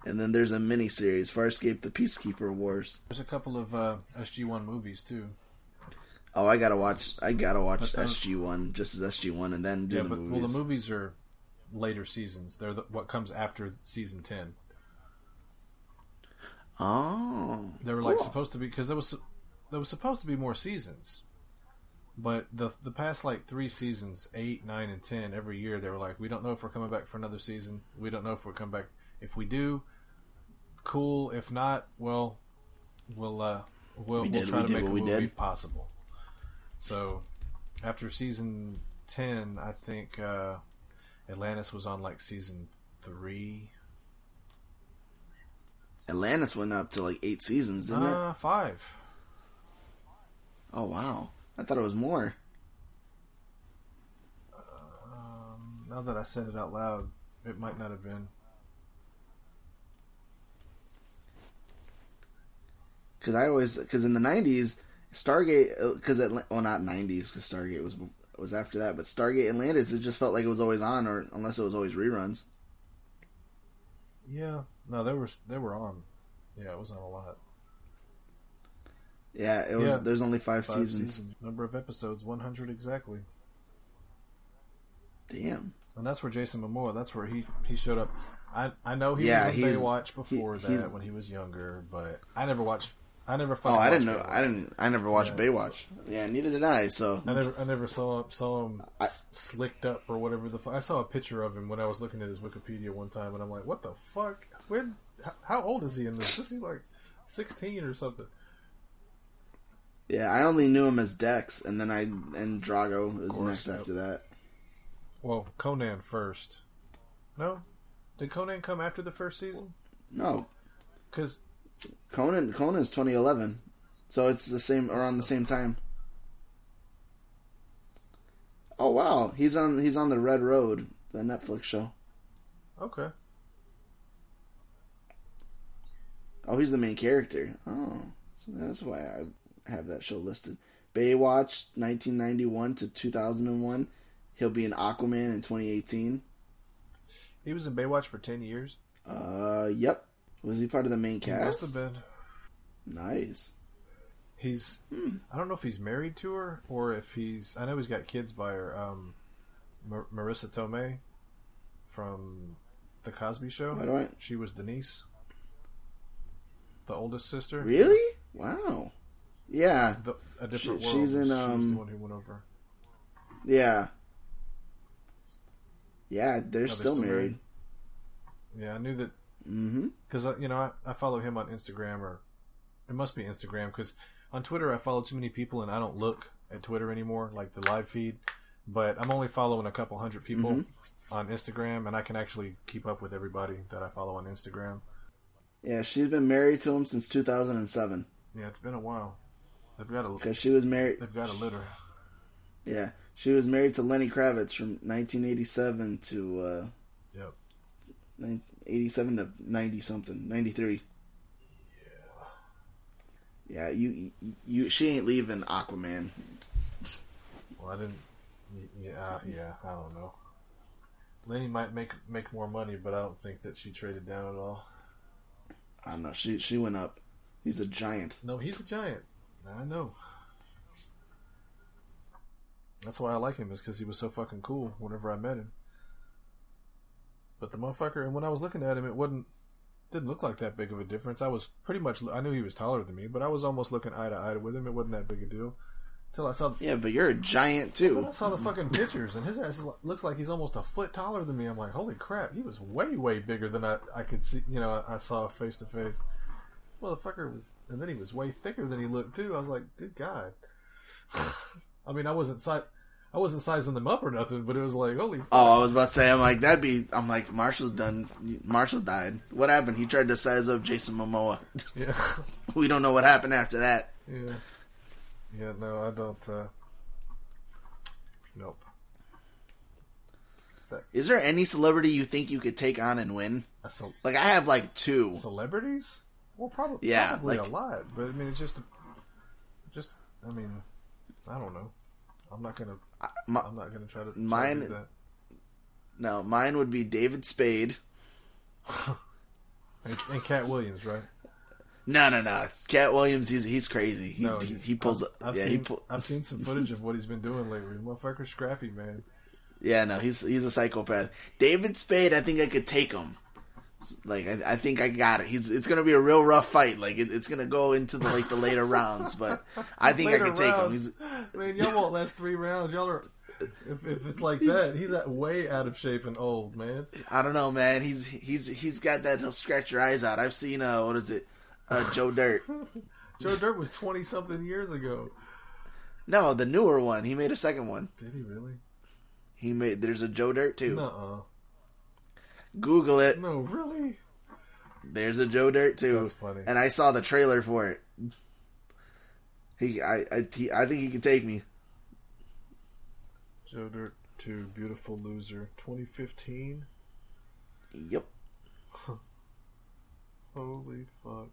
And then there's a mini series, Farscape: The Peacekeeper Wars. There's a couple of uh, SG1 movies too. Oh, I gotta watch. I gotta watch those- SG One just as SG One, and then do yeah, the but movies. well, the movies are later seasons. They're the, what comes after season ten. Oh, They were like cool. supposed to be because there was there was supposed to be more seasons, but the the past like three seasons, eight, nine, and ten, every year they were like, we don't know if we're coming back for another season. We don't know if we're coming back. If we do, cool. If not, well, we'll uh, we'll, We we'll try we to make a movie did. possible. So after season ten, I think uh, Atlantis was on like season three, Atlantis went up to like eight seasons, didn't it? uh, five. Oh wow, I thought it was more. Um, now that I said it out loud, it might not have been. Because I always because in the '90s, Stargate uh, because well not '90s because Stargate was was after that, but Stargate Atlantis it just felt like it was always on, or unless it was always reruns. Yeah, no, they were they were on. Yeah, it was on a lot. Yeah, it was. Yeah. There's only five, Five seasons. seasons. Number of episodes, one hundred exactly. Damn. And that's where Jason Momoa. That's where he he showed up. I I know he Yeah, was he's- Baywatch before he- that when he was younger, but I never watched. I never. Oh, I didn't know. Baywatch. I didn't. I never watched Yeah. Baywatch. Yeah, neither did I. So I never, I never saw saw him I- slicked up or whatever the. Fu- I saw a picture of him when I was looking at his Wikipedia one time, and I'm like, "What the fuck? When? How, how old is he in this? Is he like 16 or something?" yeah, I only knew him as Dex, and then I and Drogo was course, next yep. after that. Well, Conan first. No, did Conan come after the first season? No, Because Conan. Conan's 2011, so it's the same around the same time. Oh wow, he's on. He's on the Red Road, the Netflix show. okay, Oh, he's the main character. Oh, so that's why I have that show listed. Baywatch, 1991 to 2001. He'll be in Aquaman in 2018. he was in Baywatch for 10 years. Uh, yep. Was he part of the main He must cast? have been. Nice. He's. Hmm. I don't know if he's married to her or if he's. I know he's got kids by her. Um, Mar- Marisa Tomei from the Cosby Show. Why do I? She was Denise, the oldest sister. Really? Wow. Yeah, The, a different She- world. she's in, um, the one who went over. yeah. Yeah, they're they're still, still married. Yeah, I knew that Mm-hmm. because you know I, I follow him on Instagram or it must be Instagram because on Twitter I follow too many people and I don't look at Twitter anymore like the live feed. But I'm only following a couple hundred people Mm-hmm. on Instagram and I can actually keep up with everybody that I follow on Instagram. Yeah, she's been married to him since 2007 Yeah, it's been a while. They've got a because she was married. they've got a litter. Yeah, she was married to Lenny Kravitz from 1987 to uh, Yep. Nin- 87 to 90 something, 93. Yeah, you, you, you, she ain't leaving Aquaman. Well, I didn't. Yeah, uh, yeah. I don't know. Lenny might make make more money, but I don't think that she traded down at all. I don't know. She, she went up. He's a giant. No, he's a giant. I know. That's why I like him, is because he was so fucking cool whenever I met him. But the motherfucker, and when I was looking at him, it wasn't, didn't look like that big of a difference. I was pretty much, I knew he was taller than me, but I was almost looking eye to eye with him. It wasn't that big a deal. Till I saw, Yeah, but you're a giant too. I saw the fucking pictures, and his ass is, looks like he's almost a foot taller than me. I'm like, holy crap, he was way, way bigger than I, I could see. You know, I, I saw face to face. Motherfucker was, and then he was way thicker than he looked too. I was like, good god. I mean, I wasn't sight. I wasn't sizing them up or nothing, but it was like, holy. Oh, I was about to say, I'm like that'd be. I'm like Marshall's done. Marshall died. What happened? He tried to size up Jason Momoa. Yeah, we don't know what happened after that. yeah, yeah. No, I don't. uh Nope. Is there any celebrity you think you could take on and win? A ce- Like I have like two. celebrities? Well, probably. Yeah, probably like- a lot, but I mean, it's just, just. I mean, I don't know. I'm not gonna. My, I'm not gonna try to. Try Mine- To do that. no, mine would be David Spade. And, and Katt Williams, right? No, no, no. Katt Williams, he's he's crazy. He No, he, he pulls. I've, I've yeah, seen, he pull, I've seen some footage of what he's been doing lately. Motherfucker's scrappy, man. Yeah, no, he's he's a psychopath. David Spade, I think I could take him. Like I, I think I got it. He's it's gonna be a real rough fight. Like it, it's gonna go into the like the later rounds, but I think I can take him. He's Man, y'all won't last three rounds. Y'all are. If, if it's like that, he's way out of shape and old, man. I don't know, man. He's he's he's got that. He'll scratch your eyes out. I've seen uh what is it, uh Joe Dirt. Joe Dirt was twenty something years ago. No, the newer one. He made a second one. Did he really? He made. There's a Joe Dirt too. Nuh-uh. Google it. No, really? There's a Joe Dirt too. That's funny. And I saw the trailer for it. He, I, I, he, I think he can take me. Joe Dirt 2, Beautiful Loser, 2015. Yep. Holy fuck.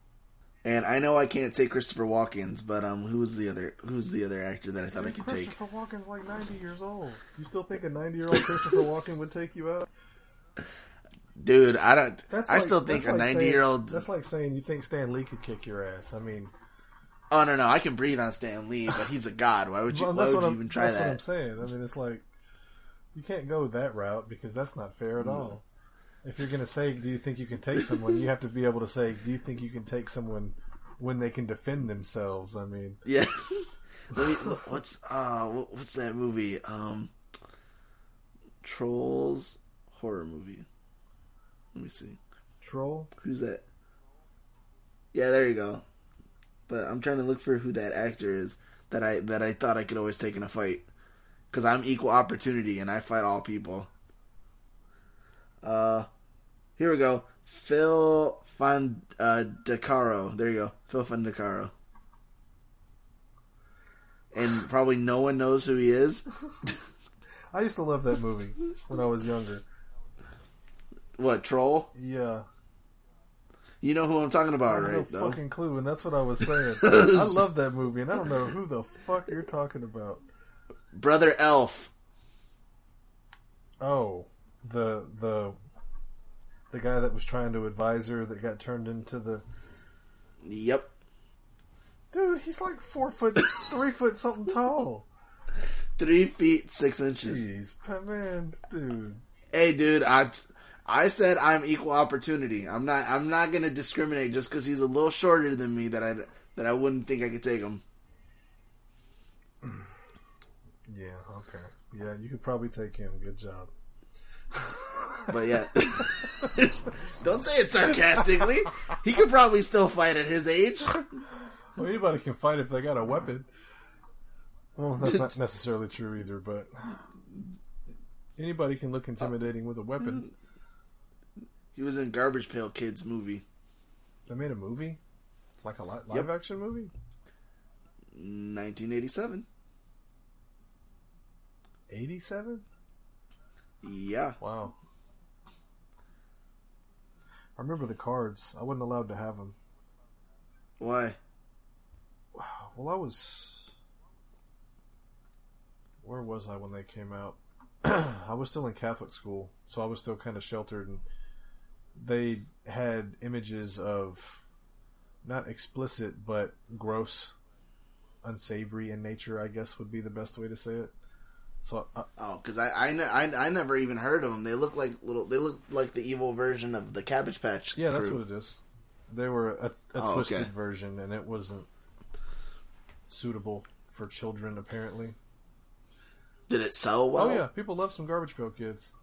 And I know I can't take Christopher Walken's, but um, who's the other? Who's the other actor that I thought I Dude, could take? Christopher Walken's like 90 years old. You still think a 90 year old Christopher Walken would take you out? Dude, I don't. That's I like- still think that's a like ninety-year-old. That's like saying you think Stan Lee could kick your ass. I mean, Oh no, no, I can breathe on Stan Lee, but he's a god. Why would you? well, why would you I'm. even try that? that's what I'm saying. I mean, it's like you can't go that route because that's not fair at all. If you're going to say, "Do you think you can take someone?" you have to be able to say, "Do you think you can take someone when they can defend themselves?" I mean, Yeah. Me, what's uh, what's that movie? Um, Trolls horror movie. Let me see. troll. Who's that? Yeah, there you go. But I'm trying to look for who that actor is that I that I thought I could always take in a fight because I'm equal opportunity and I fight all people. Uh, here we go. Phil Fan uh, Decaro. There you go. Phil Fondacaro. And probably no one knows who he is. I used to love that movie when I was younger. What troll? Yeah, You know who I'm talking about, no right? Though. fucking clue, and that's what I was saying. I love that movie, and I don't know who the fuck you're talking about. Brother Elf. Oh, the the the guy that was trying to advise her that got turned into the Yep. dude. He's like four foot, three foot something tall. Three feet six inches. Jeez, man, dude. Hey, dude, I, I said I'm equal opportunity. I'm not. I'm not gonna discriminate just because he's a little shorter than me. That I that I wouldn't think I could take him. Yeah, okay. Yeah, you could probably take him. Good job. But yeah, don't say it sarcastically. He could probably still fight at his age. Well, anybody can fight if they got a weapon. Well, that's not necessarily true either, but anybody can look intimidating with a weapon. He was in Garbage Pail Kids movie, They made a movie, like a li- Yep. live action movie. 1987. Eighty-seven. Yeah, Wow. I remember the cards. I wasn't allowed to have them. why? Well, I was. Where was I when they came out? I was still in Catholic school, so I was still kind of sheltered, and they had images of not explicit but gross, unsavory in nature. I guess would be the best way to say it. So I, Oh, because I, I, ne- I I never even heard of them. They look like little. They look like the evil version of the Cabbage Patch. yeah, that's what it is. They were a, a Oh, twisted okay. version, and it wasn't suitable for children. Apparently. Did it sell well? Oh yeah, people love some Garbage Pail Kids.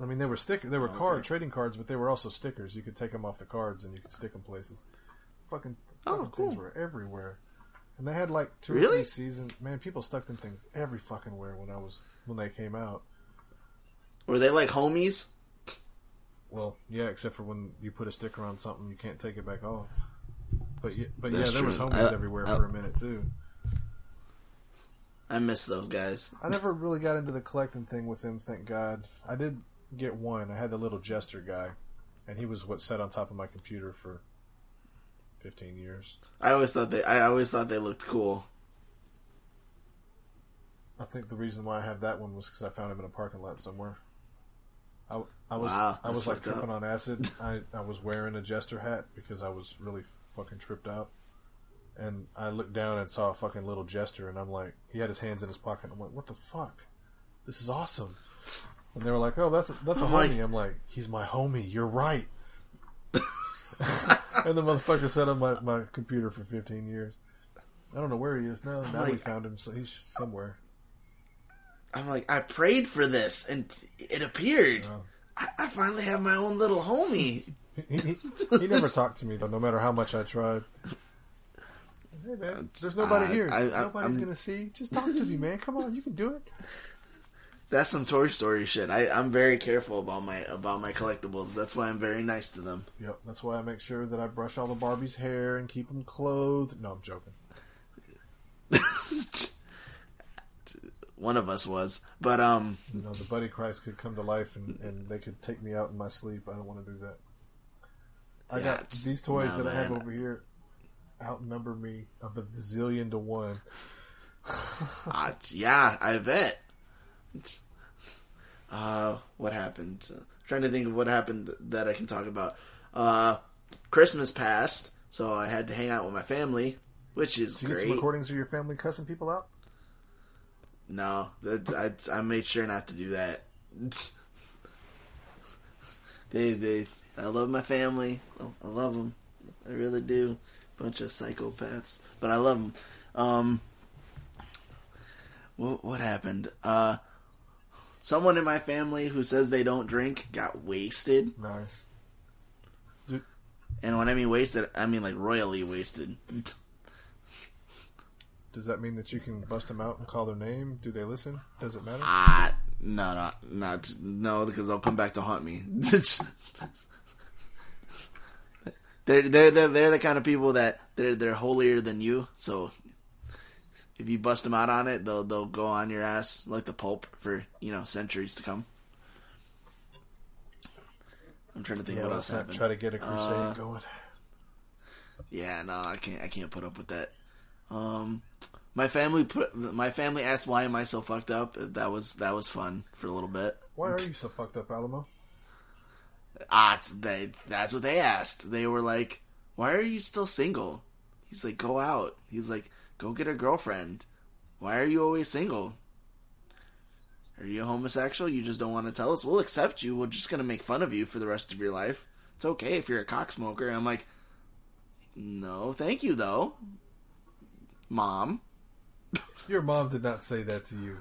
I mean, they were stick, they were oh, Okay. card trading cards, but they were also stickers. You could take them off the cards and you could stick them places. Fucking, Oh, fucking cool. things were everywhere. And they had like two or three seasons. Man, people stuck them things every fucking where when I was when they came out. Were they like homies? Well, yeah, except for when you put a sticker on something, you can't take it back off. But yeah, but yeah, That's there was homies I- everywhere I- for a minute too. I miss those guys. I never really got into the collecting thing with them, thank God. I did get one. I had the little jester guy, and he was what sat on top of my computer for fifteen years. I always thought they. I always thought they looked cool. I think the reason why I have that one was because I found him in a parking lot somewhere. I, I was Wow, I was like fucked up. tripping on acid. I, I was wearing a jester hat because I was really fucking tripped out. And I looked down and saw a fucking little jester, and I'm like, he had his hands in his pocket. I'm like, what the fuck? This is awesome. And they were like, oh, that's that's a I'm homie. like- I'm like, he's my homie. You're right. and the motherfucker sat on my, my computer for 15 years. I don't know where he is now. Now we found him, so he's somewhere. I'm like, I prayed for this, and it appeared. Oh. I, I finally have my own little homie. He, he, he never talked to me though, no matter how much I tried. Hey man, there's nobody uh, here. I- I- Nobody's I'm- gonna see. Just talk to me, man. Come on, you can do it. That's some Toy Story shit. I, I'm very careful about my about my collectibles. That's why I'm very nice to them. Yep, that's why I make sure that I brush all the Barbie's hair and keep them clothed. No, I'm joking. One of us was, but um, You know, the Buddy Christ could come to life and, and they could take me out in my sleep. I don't want to do that. I Yeah, got these toys no, that I have over here outnumber me a bazillion to one. uh, yeah, I bet. Uh, what happened? Uh, trying to think of what happened that I can talk about. Uh, Christmas passed, so I had to hang out with my family, which is Did you get great. some recordings of your family cussing people out? No, that, I, I made sure not to do that. They, they, I love my family. I love them. I really do. Bunch of psychopaths, but I love them. Um, what, what happened? Uh, someone in my family who says they don't drink got wasted, Nice. and when I mean wasted, I mean like royally wasted. Does that mean that you can bust them out and call their name? Do they listen? Does it matter? Ah, no, no, not no, because they'll come back to haunt me. they're they're they're they're the kind of people that they're they're holier than you. So if you bust them out on it, they'll they'll go on your ass like the Pope for you know centuries to come. I'm trying to think Yeah, what else happened. try to get a crusade Uh, going. Yeah, no, I can't. I can't put up with that. Um, my family put. My family asked why am I so fucked up. That was that was fun for a little bit. Why are you so fucked up, Alamo? Ah, it's, they, that's what they asked. They were like, "Why are you still single?" He's like, "Go out." He's like, "Go get a girlfriend." Why are you always single? Are you a homosexual? You just don't want to tell us. We'll accept you. We're just gonna make fun of you for the rest of your life. It's okay if you're a cock smoker. I'm like, no, thank you though, mom. Your mom did not say that to you.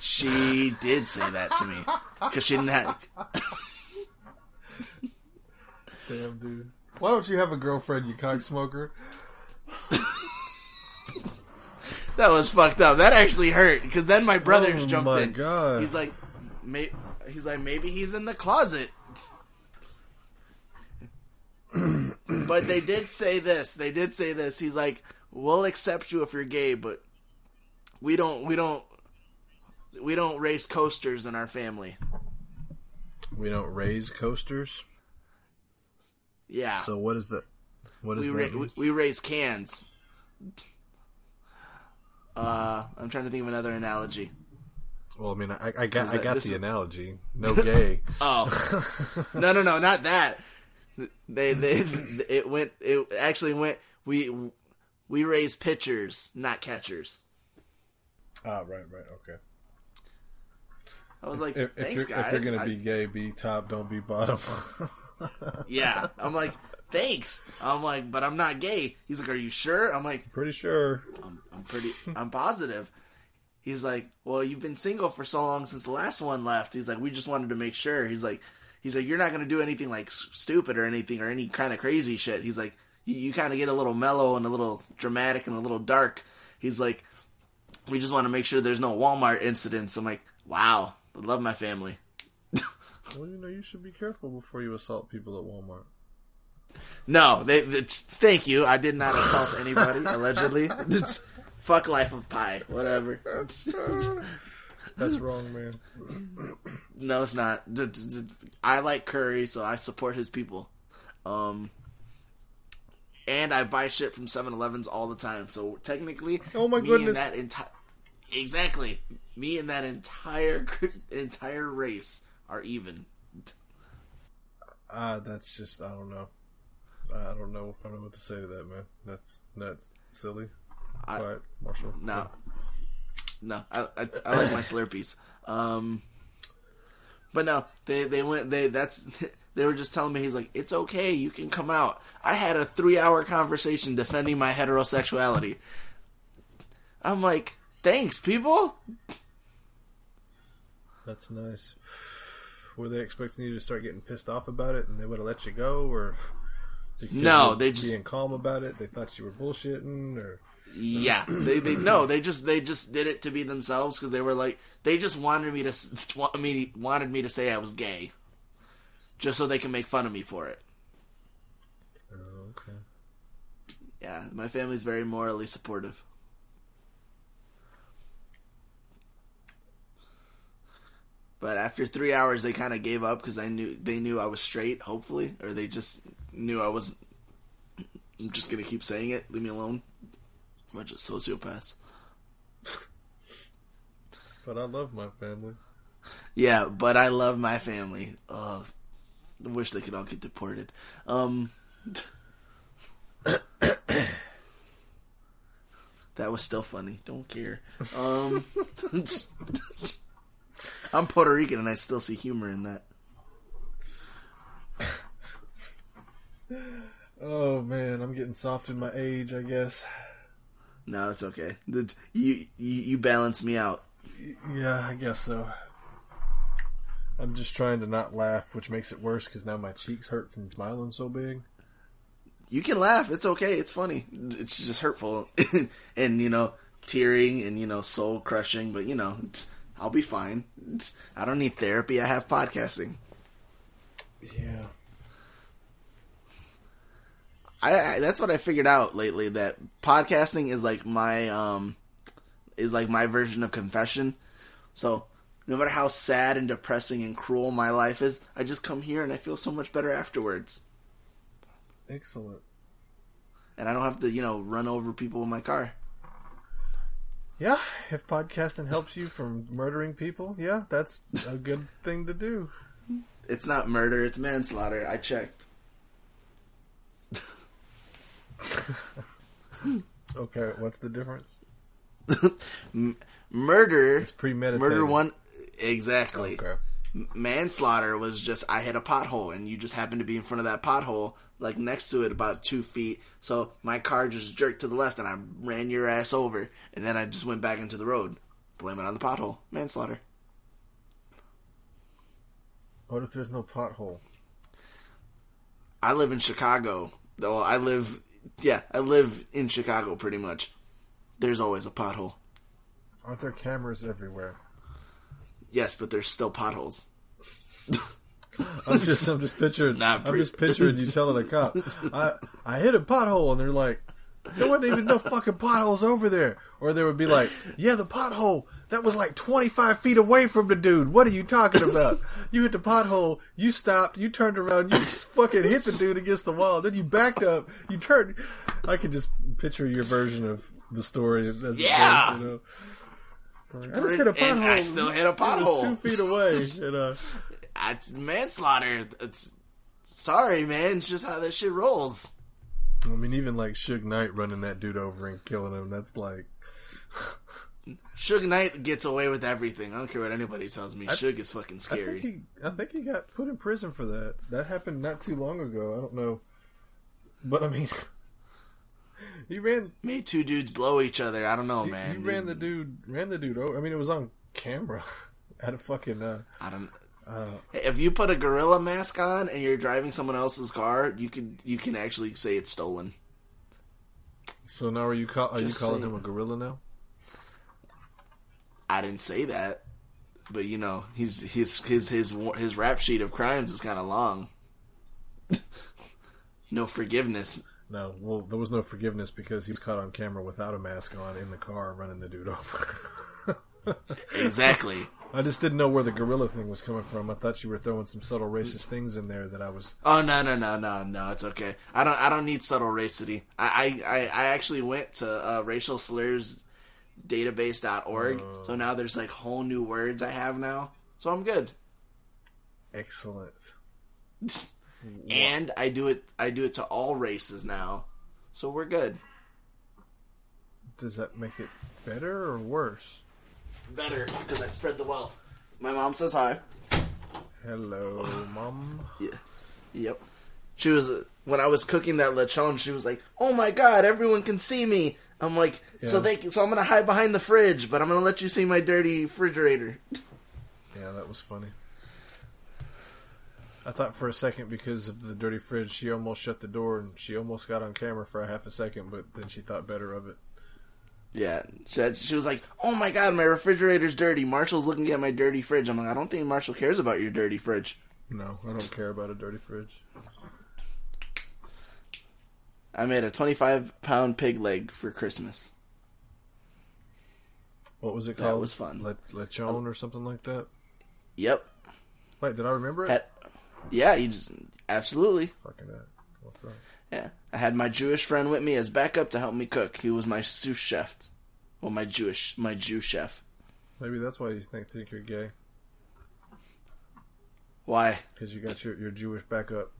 She did say that to me because she didn't have. Damn, dude. Why don't you have a girlfriend, you cocksmoker? That was fucked up. That actually hurt because then my brothers Oh jumped my in. God. He's like, may- he's like, maybe he's in the closet. but they did say this. They did say this. He's like, we'll accept you if you're gay, but we don't. We don't. We don't race coasters in our family. We don't raise coasters. Yeah, So what is that? What is we, that? ra- we we raise cans. Uh, I'm trying to think of another analogy. well, I mean, I, I got, I got the is- analogy. No gay. Oh no no no not that. They they it went it actually went we we raise pitchers not catchers. Ah, right, right, okay. I was like, If, if thanks you're guys. if you're gonna I- be gay, be top, don't be bottom. yeah, I'm like, thanks. I'm like, but I'm not gay. He's like, are you sure? I'm like, Pretty sure. I'm, I'm pretty, I'm positive. He's like, well, you've been single for so long since the last one left. He's like, we just wanted to make sure. He's like, he's like, you're not gonna do anything like stupid or anything or any kind of crazy shit. He's like, you, you kind of get a little mellow and a little dramatic and a little dark. He's like, we just want to make sure there's no Walmart incidents. I'm like, wow, I love my family. Well, you know, you should be careful before you assault people at Walmart. No, they, thank you. I did not assault anybody, allegedly. Fuck Life of Pi, whatever. That's wrong, man. No, it's not. I like Curry, so I support his people. Um, and I buy shit from 7-Elevens all the time. So technically, Oh my me goodness. And that entire exactly me and that entire entire race are even. Ah, that's just I don't know. I don't know. I don't know what to say to that, man. That's that's silly. I- Quiet, Marshall. No, no, I, I, I like my Slurpees. Um, but no, they they went they that's they were just telling me he's like it's okay, you can come out. I had a three hour conversation defending my heterosexuality. I'm like, thanks, people. That's nice. Were they expecting you to start getting pissed off about it, and they would have let you go, or No, they just- being calm about it? They thought you were bullshitting, or Yeah, uh, they they no, they just they just did it to be themselves because they were like they just wanted me to me wanted me to say I was gay, just so they can make fun of me for it. oh, okay. Yeah, my family's very morally supportive. But after three hours, they kind of gave up because I knew they knew I was straight. Hopefully, or they just knew I was. I'm just gonna keep saying it. Leave me alone. Bunch of sociopaths. But I love my family. Yeah, but I love my family. I wish they could all get deported. Um, that was still funny. Don't care. Um, I'm Puerto Rican and I still see humor in that. Oh man, I'm getting soft in my age, I guess. No, it's okay. You you, you balance me out. Yeah, I guess so. I'm just trying to not laugh, which makes it worse because now my cheeks hurt from smiling so big. You can laugh. It's okay. It's funny. It's just hurtful and you know tearing and you know soul crushing. But you know I'll be fine. It's, I don't need therapy. I have podcasting. Yeah. I, I that's what I figured out lately that podcasting is like my um is like my version of confession. So no matter how sad and depressing and cruel my life is, I just come here and I feel so much better afterwards. Excellent. And I don't have to, you know, run over people in my car. Yeah, if podcasting helps you from murdering people, yeah, that's a good thing to do. It's not murder, it's manslaughter. I checked. Okay, what's the difference? M- murder It's premeditated. murder one exactly. Okay. Manslaughter was just I hit a pothole and you just happened to be in front of that pothole, like next to it about two feet. So my car just jerked to the left and I ran your ass over, and then I just went back into the road. Blame it on the pothole. Manslaughter. What if there's no pothole? I live in Chicago. Though I live, yeah, I live in Chicago pretty much. There's always a pothole. Aren't there cameras everywhere? Yes, but there's still potholes. I'm just, I'm just picturing, I'm pre- just picturing you telling a cop, I, I hit a pothole, and they're like, there wasn't even no fucking potholes over there. Or they would be like, yeah, the pothole that was like 25 feet away from the dude. What are you talking about? You hit the pothole, you stopped, you turned around, you fucking hit the dude against the wall, then you backed up, you turned. I can just picture your version of the story. As it Yeah. goes, you know. I just hit a pothole. I still hit a pothole. two feet away. And, uh, It's manslaughter. It's sorry, man. It's just how that shit rolls. I mean, even like Suge Knight running that dude over and killing him, that's like. Suge Knight gets away with everything. I don't care what anybody tells me. Suge is fucking I think, scary. he, I think he got put in prison for that. That happened not too long ago. I don't know. But I mean. he ran. Made two dudes blow each other. I don't know, He, man. he ran the dude. Ran the dude over. I mean, it was on camera. At a fucking. Uh, I don't. Uh, If you put a gorilla mask on and you're driving someone else's car, you can you can actually say it's stolen. so now are you call, are you calling saying. him a gorilla now? I didn't say that, but you know, he's his his his his rap sheet of crimes is kind of long. no forgiveness. No, well, there was no forgiveness because he was caught on camera without a mask on in the car running the dude over. Exactly. I just didn't know where the gorilla thing was coming from. I thought you were throwing some subtle racist things in there that I was. Oh no no no no no! It's okay. I don't I don't need subtle racity. I I, I, actually went to uh, racial slurs database.org, oh. so now there's like whole new words I have now. So I'm good. Excellent. And I do it I do it to all races now. So we're good. Does that make it better or worse? Better because I spread the wealth. My mom says hi. Hello, mom. Yeah. Yep. She was when I was cooking that lechon. She was like, "Oh my god, everyone can see me." I'm like, "So Yeah. they can, so I'm gonna hide behind the fridge, but I'm gonna let you see my dirty refrigerator." Yeah, that was funny. I thought for a second because of the dirty fridge, she almost shut the door and she almost got on camera for a half a second, but then she thought better of it. Yeah, she, had- she was like, "Oh my god, my refrigerator's dirty." Marshall's looking at my dirty fridge. I'm like, "I don't think Marshall cares about your dirty fridge." No, I don't care about a dirty fridge. I made a 25 pound pig leg for Christmas. What was it called? That was fun. Le- lechon or something like that. Yep. Wait, did I remember it? Had, yeah, you just absolutely. Fucking that. What's up? Yeah, I had my Jewish friend with me as backup to help me cook. He was my sous chef. Well, my Jewish, my Jew chef. Maybe that's why you think, think you're gay Why? because you got your, your Jewish backup.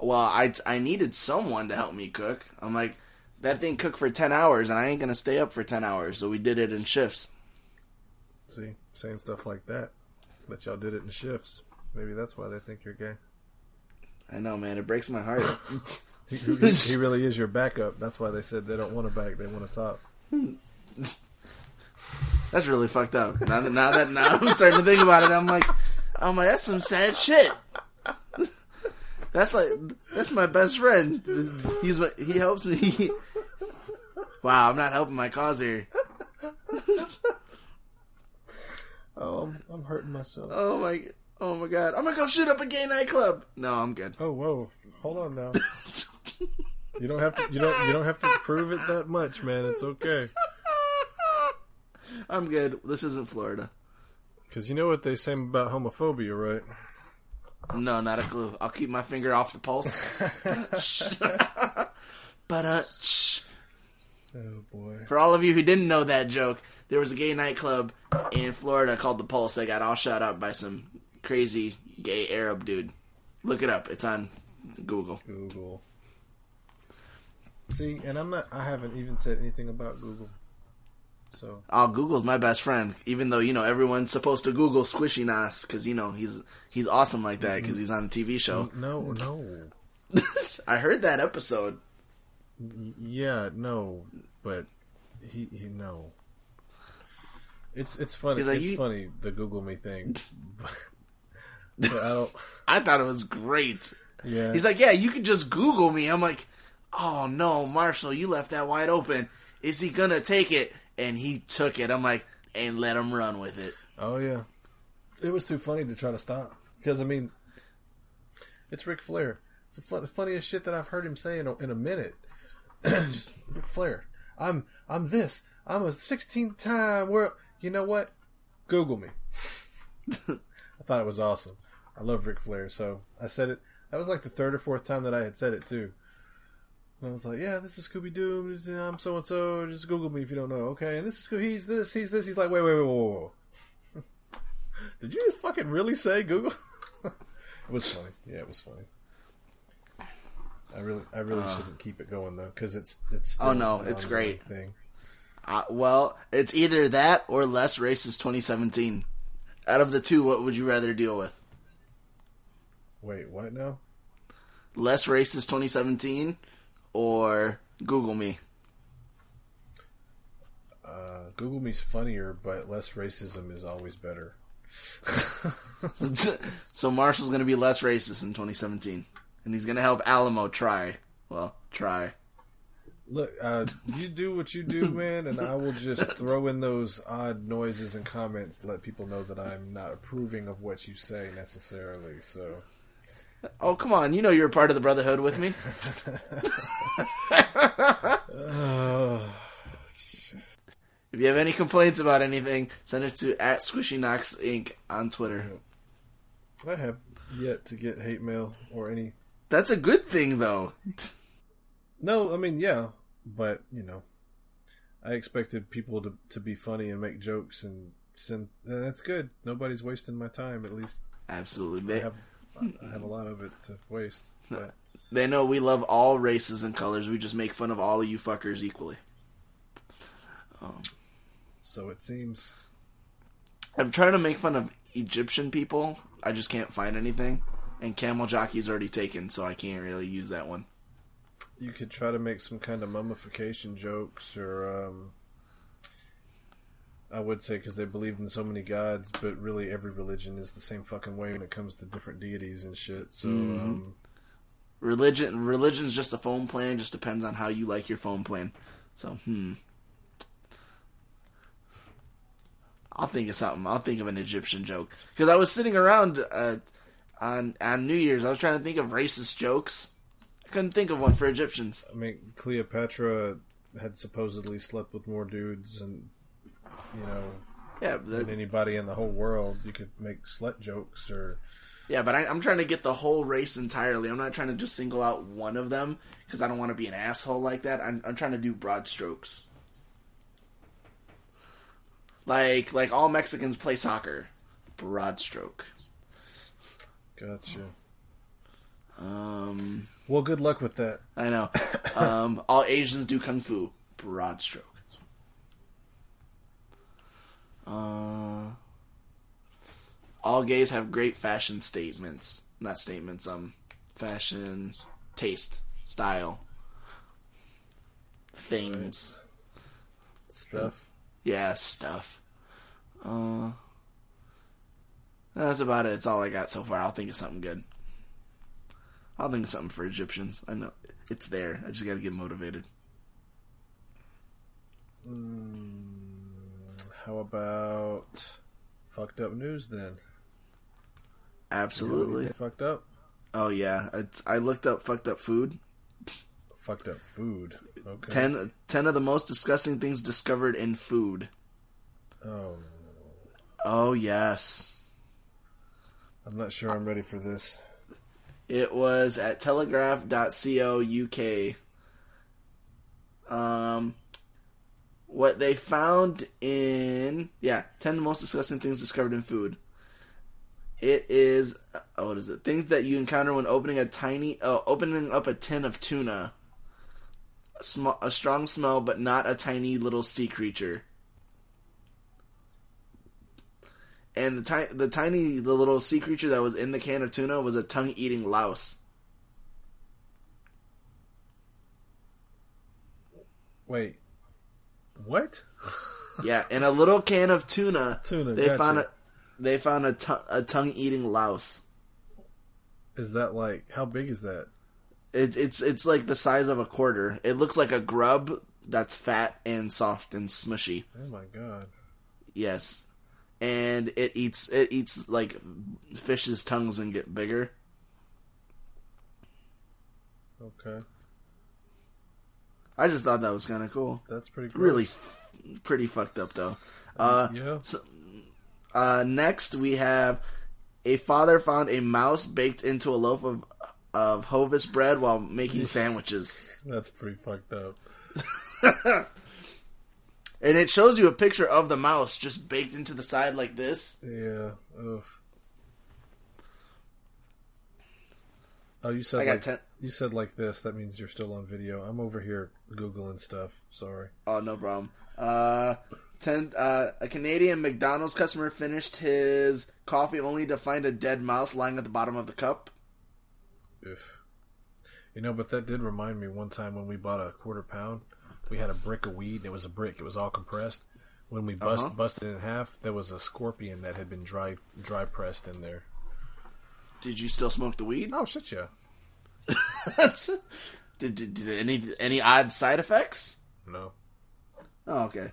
Well, I I needed someone to help me cook. I'm like, that thing cooked for ten hours, and I ain't gonna stay up for ten hours. So we did it in shifts. See, saying stuff like that, but y'all did it in shifts. Maybe that's why they think you're gay. I know, man. It breaks my heart. He, he, he really is your backup. That's why they said they don't want a back, they want a top. That's really fucked up. Now that now that now I'm starting to think about it, I'm like, I'm like, that's some sad shit. That's like that's my best friend. He's my- he helps me. Wow, I'm not helping my cause here. Oh, I'm, I'm hurting myself. Oh my, oh my god, I'm gonna go shoot up a gay nightclub. No, I'm good. Oh, whoa! Hold on now. You don't have to. You don't. You don't have to prove it that much, man. It's okay. I'm good. This isn't Florida. Because you know what they say about homophobia, right? No, not a clue. I'll keep my finger off the pulse. but uh. Oh boy. For all of you who didn't know that joke, there was a gay nightclub in Florida called the Pulse that got all shot up by some crazy gay Arab dude. Look it up. It's on Google. Google. See, and I'm not. I haven't even said anything about Google. So Oh, Google's my best friend. Even though you know everyone's supposed to Google Squishy Nas because you know he's he's awesome like that because he's on a TV show. Mm, no, no. I heard that episode. Yeah, no, but he he no. It's it's funny. Like, it's "You-" funny the Google me thing. but, but I don't. I thought it was great. Yeah, He's like, yeah, you can just Google me. I'm like, oh no, Marshall, you left that wide open. Is he gonna take it? And he took it. I'm like, and let him run with it. oh yeah. It was too funny to try to stop because I mean, it's Ric Flair. It's the fun, funniest shit that I've heard him say in a, in a minute. Just Ric Flair. I'm I'm this. I'm a 16 time world. You know what? Google me. I thought it was awesome. I love Ric Flair, so I said it. That was like the third or fourth time that I had said it too. And I was like, "Yeah, this is Scooby Doo. I'm so and so. Just Google me if you don't know." Okay, and this is he's this, he's this. He's like, "Wait, wait, wait, whoa, whoa. Did you just fucking really say Google?" it was funny. Yeah, it was funny. I really, I really shouldn't keep it going though, because it's it's. Still Uh. Oh, no, it's great. Thing. Uh, well, it's either that or less racist 2017. Out of the two, what would you rather deal with? Wait, what now? Less racist 2017 or Google me? Uh, Google Me's funnier, but less racism is always better. so Marshall's going to be less racist in 2017, and he's going to help Alamo try. Well, try. Look, uh, you do what you do, man, and I will just throw in those odd noises and comments to let people know that I'm not approving of what you say necessarily. So, Oh, come on. You know you're a part of the Brotherhood with me. If you have any complaints about anything, send it to at Squishy Knox Inc. on Twitter. I have yet to get hate mail or any. That's a good thing, though. No, I mean, yeah, but you know, I expected people to to be funny and make jokes and send. And that's good. Nobody's wasting my time. At least Absolutely. I have I have a lot of it to waste. But they know we love all races and colors. We just make fun of all of you fuckers equally. so it seems. I'm trying to make fun of Egyptian people. I just can't find anything. And Camel Jockey's already taken, so I can't really use that one. You could try to make some kind of mummification jokes, or um, I would say because they believe in so many gods, but really every religion is the same fucking way when it comes to different deities and shit. So um, Religion religion's just a phone plan, just depends on how you like your phone plan. So, hmm. I'll think of something. I'll think of an Egyptian joke. Because I was sitting around uh, on on New Year's, I was trying to think of racist jokes. I couldn't think of one for Egyptians. I mean, Cleopatra had supposedly slept with more dudes and you know Yeah, than anybody in the whole world. You could make slut jokes or yeah, but I, I'm trying to get the whole race entirely. I'm not trying to just single out one of them because I don't want to be an asshole like that. I'm, I'm trying to do broad strokes. Like like all Mexicans play soccer. Broad stroke. gotcha. Um, Well, good luck with that. I know. Um, all Asians do kung fu. Broad stroke. Uh, all gays have great fashion statements. Not statements. Um, fashion, taste, style, things. Stuff. Yeah, stuff. Uh, that's about it. It's all I got so far. I'll think of something good. I'll think of something for Egyptians. I know it's there. I just got to get motivated. Mm, how about fucked up news then? Absolutely. Anything Fucked up. Oh yeah, it's, I looked up fucked up food. Fucked up food. Okay. Ten, 10 of the most disgusting things discovered in food. Oh, Oh yes, I'm not sure I'm ready for this. it was at telegraph.co.uk. Um, what they found in yeah, ten most disgusting things discovered in food. It is oh, what is it? Things that you encounter when opening a tiny, oh, opening up a tin of tuna. A, sm- a strong smell, but not a tiny little sea creature. And the ti- the tiny, the little sea creature that was in the can of tuna was a tongue-eating louse. Wait. What? Yeah, in a little can of tuna, Tuna, they gotcha. found a they found a, a tongue-eating louse. Is that like how big is that? It, it's it's like the size of a quarter. It looks like a grub that's fat and soft and smushy. Oh my god. Yes, and it eats it eats like fish's tongues and get bigger. Okay. I just thought that was kind of cool. That's pretty gross. Really, f- pretty fucked up though. Uh, Yeah. so, uh, next we have a father found a mouse baked into a loaf of of Hovis bread while making sandwiches. That's pretty fucked up. And it shows you a picture of the mouse just baked into the side like this. Yeah. Ugh. Oh, you said I got like ten. You said like this. That means you're still on video. I'm over here googling stuff. Sorry. Oh, no problem. Uh, ten. Uh, a Canadian McDonald's customer finished his coffee only to find a dead mouse lying at the bottom of the cup. If you know, but that did remind me one time when we bought a quarter pound. We had a brick of weed. and It was a brick. It was all compressed. When we bust, Uh-huh. busted it in half, there was a scorpion that had been dry dry pressed in there. Did you still smoke the weed? Oh shit, yeah. did, did, did any any odd side effects? No, Oh, okay.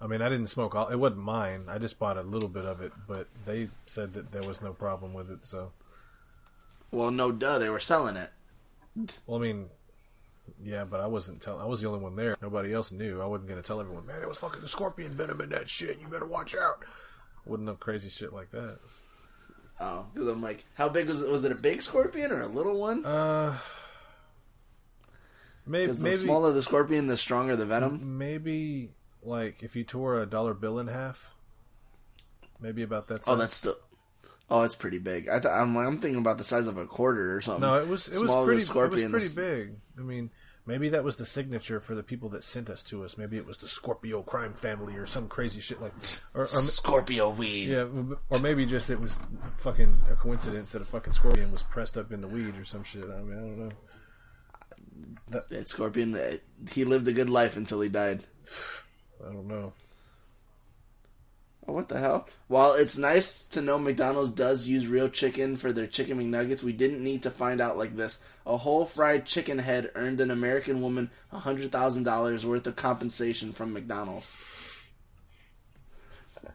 I mean I didn't smoke all. It wasn't mine. I just bought a little bit of it, but they said that there was no problem with it. So, Well, no duh, they were selling it. well, I mean, yeah, but I wasn't telling. I was the only one there. Nobody else knew. I wasn't gonna tell everyone. Man, it was fucking the scorpion venom in that shit. You better watch out. Wouldn't know crazy shit like that. Oh, because I'm like, how big was it? Was it a big scorpion or a little one? Uh, maybe Because the maybe smaller the scorpion, the stronger the venom. maybe like if you tore a dollar bill in half, maybe about that. Size. Oh, that's still. Oh, it's pretty big. I th- I'm, I'm thinking about the size of a quarter or something. no. It was it was pretty. scorpion, it was pretty big. I mean, maybe that was the signature for the people that sent us to us. Maybe it was the Scorpio crime family or some crazy shit like, or, or Scorpio weed. yeah, or maybe just it was fucking a coincidence that a fucking scorpion was pressed up in the weed or some shit. I mean, I don't know. That scorpion, uh, he lived a good life until he died. I don't know. Oh, what the hell? While it's nice to know McDonald's does use real chicken for their chicken McNuggets, we didn't need to find out like this. A whole fried chicken head earned an American woman $100,000 worth of compensation from McDonald's.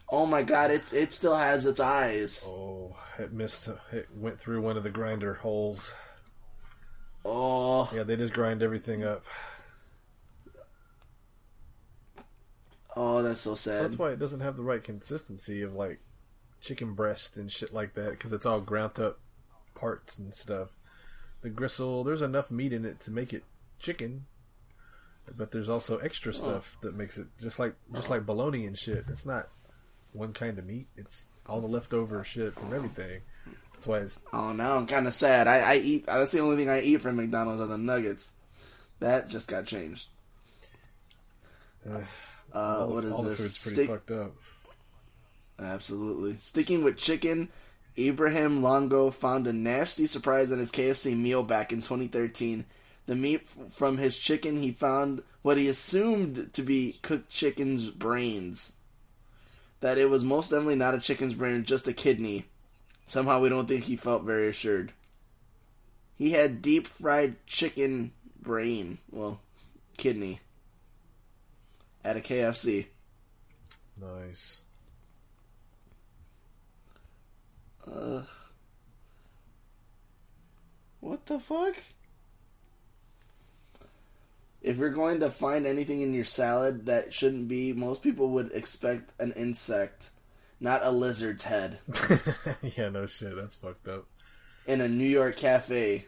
Oh my god, it, it still has its eyes. Oh, it missed. It went through one of the grinder holes. Oh, Yeah, they just grind everything up. Oh, that's so sad. That's why it doesn't have the right consistency of like chicken breast and shit like that because it's all ground up parts and stuff. The gristle, there's enough meat in it to make it chicken, but there's also extra stuff that makes it just like just like bologna and shit. It's not one kind of meat. It's all the leftover shit from everything. That's why it's Oh, now I'm kind of sad. I, I eat. That's the only thing I eat from McDonald's are the nuggets. That just got changed. uh, Uh, all, what the, is all the this? food's pretty fucked up. Absolutely. Sticking with chicken, Abraham Longo found a nasty surprise in his KFC meal back in 2013. The meat f- from his chicken, he found what he assumed to be cooked chicken's brains. That it was most definitely not a chicken's brain, just a kidney. Somehow we don't think he felt very assured. He had deep fried chicken brain, well, kidney, at a KFC. Nice. Uh, what the fuck? If you're going to find anything in your salad that shouldn't be, most people would expect an insect, not a lizard's head, yeah, no shit. That's fucked up. in a New York cafe.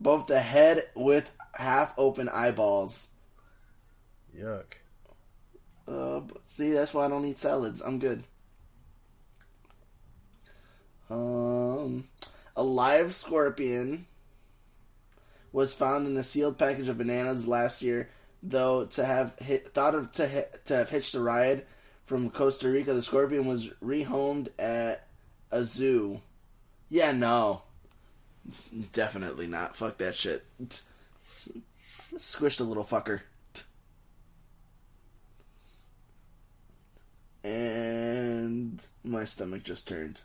Both the head with half open eyeballs. Yuck. Uh, see, that's why I don't eat salads. I'm good. Um, a live scorpion was found in a sealed package of bananas last year. Though to have hit, thought of to to have hitched a ride from Costa Rica, the scorpion was rehomed at a zoo. Yeah, no, definitely not. Fuck that shit. Squished the little fucker. And my stomach just turned.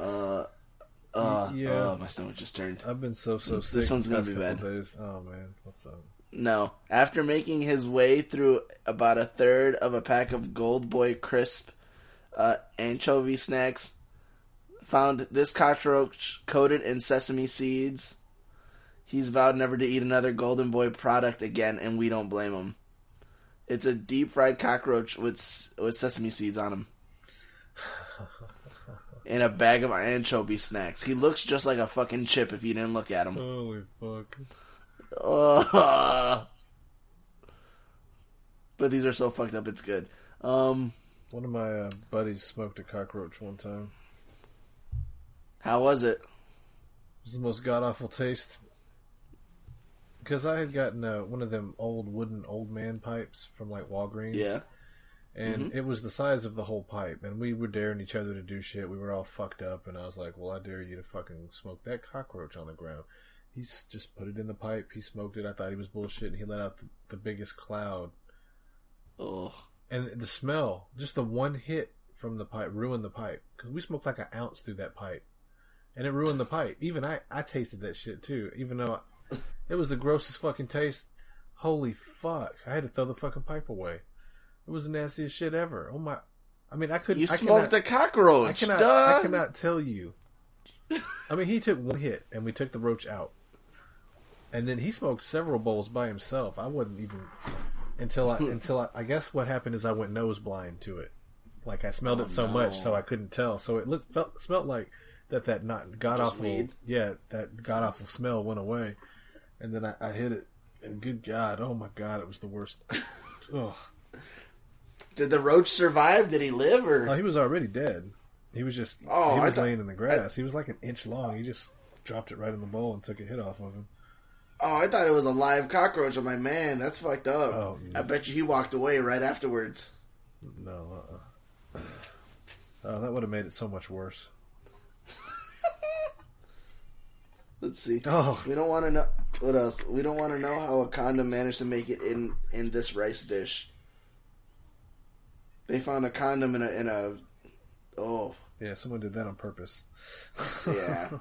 Uh, uh, Yeah. uh, my stomach just turned. I've been so so sick. This one's gonna be bad. Days. Oh man, what's up? No, after making his way through about a third of a pack of Gold Boy crisp uh, anchovy snacks, found this cockroach coated in sesame seeds. He's vowed never to eat another Golden Boy product again, and we don't blame him. It's a deep fried cockroach with with sesame seeds on him. and a bag of anchovy snacks. He looks just like a fucking chip if you didn't look at him. Holy fuck! Ugh. but these are so fucked up. It's good. Um, One of my uh, buddies smoked a cockroach one time. how was it? It was the most god awful taste. Because I had gotten uh, one of them old wooden old man pipes from like Walgreens. Yeah. And it was the size of the whole pipe. And we were daring each other to do shit. We were all fucked up. And I was like, well, I dare you to fucking smoke that cockroach on the ground. He's just put it in the pipe. He smoked it. I thought he was bullshit. And he let out the, the biggest cloud. Oh, And the smell, just the one hit from the pipe ruined the pipe. Because we smoked like an ounce through that pipe. And it ruined the pipe. Even I, I tasted that shit too. Even though I, it was the grossest fucking taste. Holy fuck. I had to throw the fucking pipe away. It was the nastiest shit ever. Oh my. I mean, I couldn't. you I smoked cannot, a cockroach. I cannot, duh. I cannot tell you. I mean, he took one hit and we took the roach out, and then he smoked several bowls by himself. I wouldn't even until I until I, I guess what happened is I went nose blind to it. Like I smelled Oh, it so no. much, so I couldn't tell. So it looked felt smelled like that that not god awful yeah that god awful smell went away, and then I, I hit it, and good God, oh my God, it was the worst. oh, Did the roach survive? Did he live or? oh, he was already dead. He was just Oh, he I was thought- laying in the grass. he was like an inch long. He just dropped it right in the bowl and took a hit off of him. Oh, I thought it was a live cockroach. I'm like, man, that's fucked up. Oh, no. I bet you he walked away right afterwards. No, uh-uh. Oh, that would have made it so much worse. Let's see. Oh, We don't want to know what else. We don't want to know how a condom managed to make it in in this rice dish. They found a condom in a in a. Oh yeah, someone did that on purpose. yeah.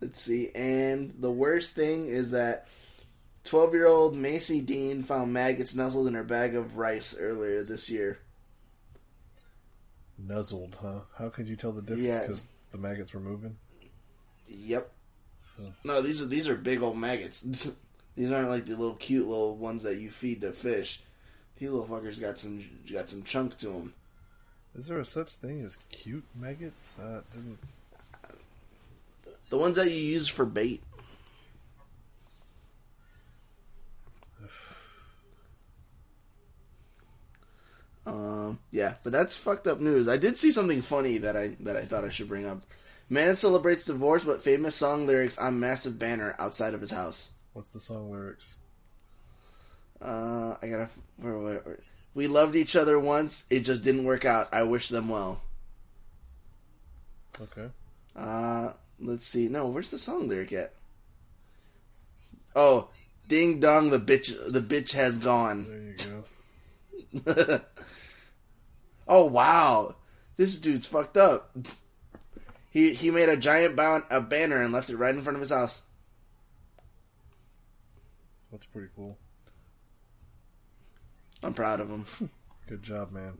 Let's see. And the worst thing is that 12 year old Macy Dean found maggots nuzzled in her bag of rice earlier this year. Nuzzled, huh? How could you tell the difference? Yeah. Because the maggots were moving. Yep. Hmm. No, these are these are big old maggots. these aren't like the little cute little ones that you feed to fish. These little fuckers got some got some chunk to them. Is there a such thing as cute maggots? Uh, didn't. The ones that you use for bait. Um, yeah, but that's fucked up news. I did see something funny that I that I thought I should bring up. Man celebrates divorce, but famous song lyrics on massive banner outside of his house. What's the song lyrics? Uh, I gotta. Where, where, where- We loved each other once. It just didn't work out. I wish them well. Okay. Uh, let's see. No, where's the song lyric at? Oh, ding dong, the bitch, the bitch has gone. There you go. oh wow, this dude's fucked up. He he made a giant bound a banner and left it right in front of his house. That's pretty cool. I'm proud of him. Good job, man.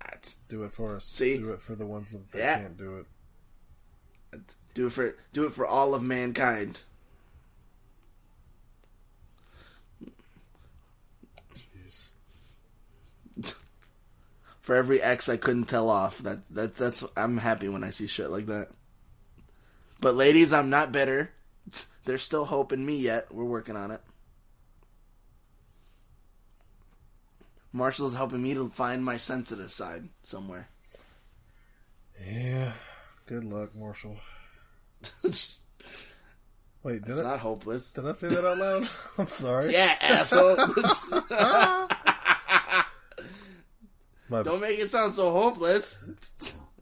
That's- Do it for us. See? Do it for the ones that Yeah. can't do it. Do it for do it for all of mankind. For every ex I couldn't tell off. That that that's I'm happy when I see shit like that. But ladies, I'm not bitter. There's still hope in me yet. We're working on it. Marshall's helping me to find my sensitive side somewhere. Yeah. Good luck, Marshall. Wait, did I, not hopeless. did I say that out loud? I'm sorry. Yeah, asshole. My, Don't make it sound so hopeless.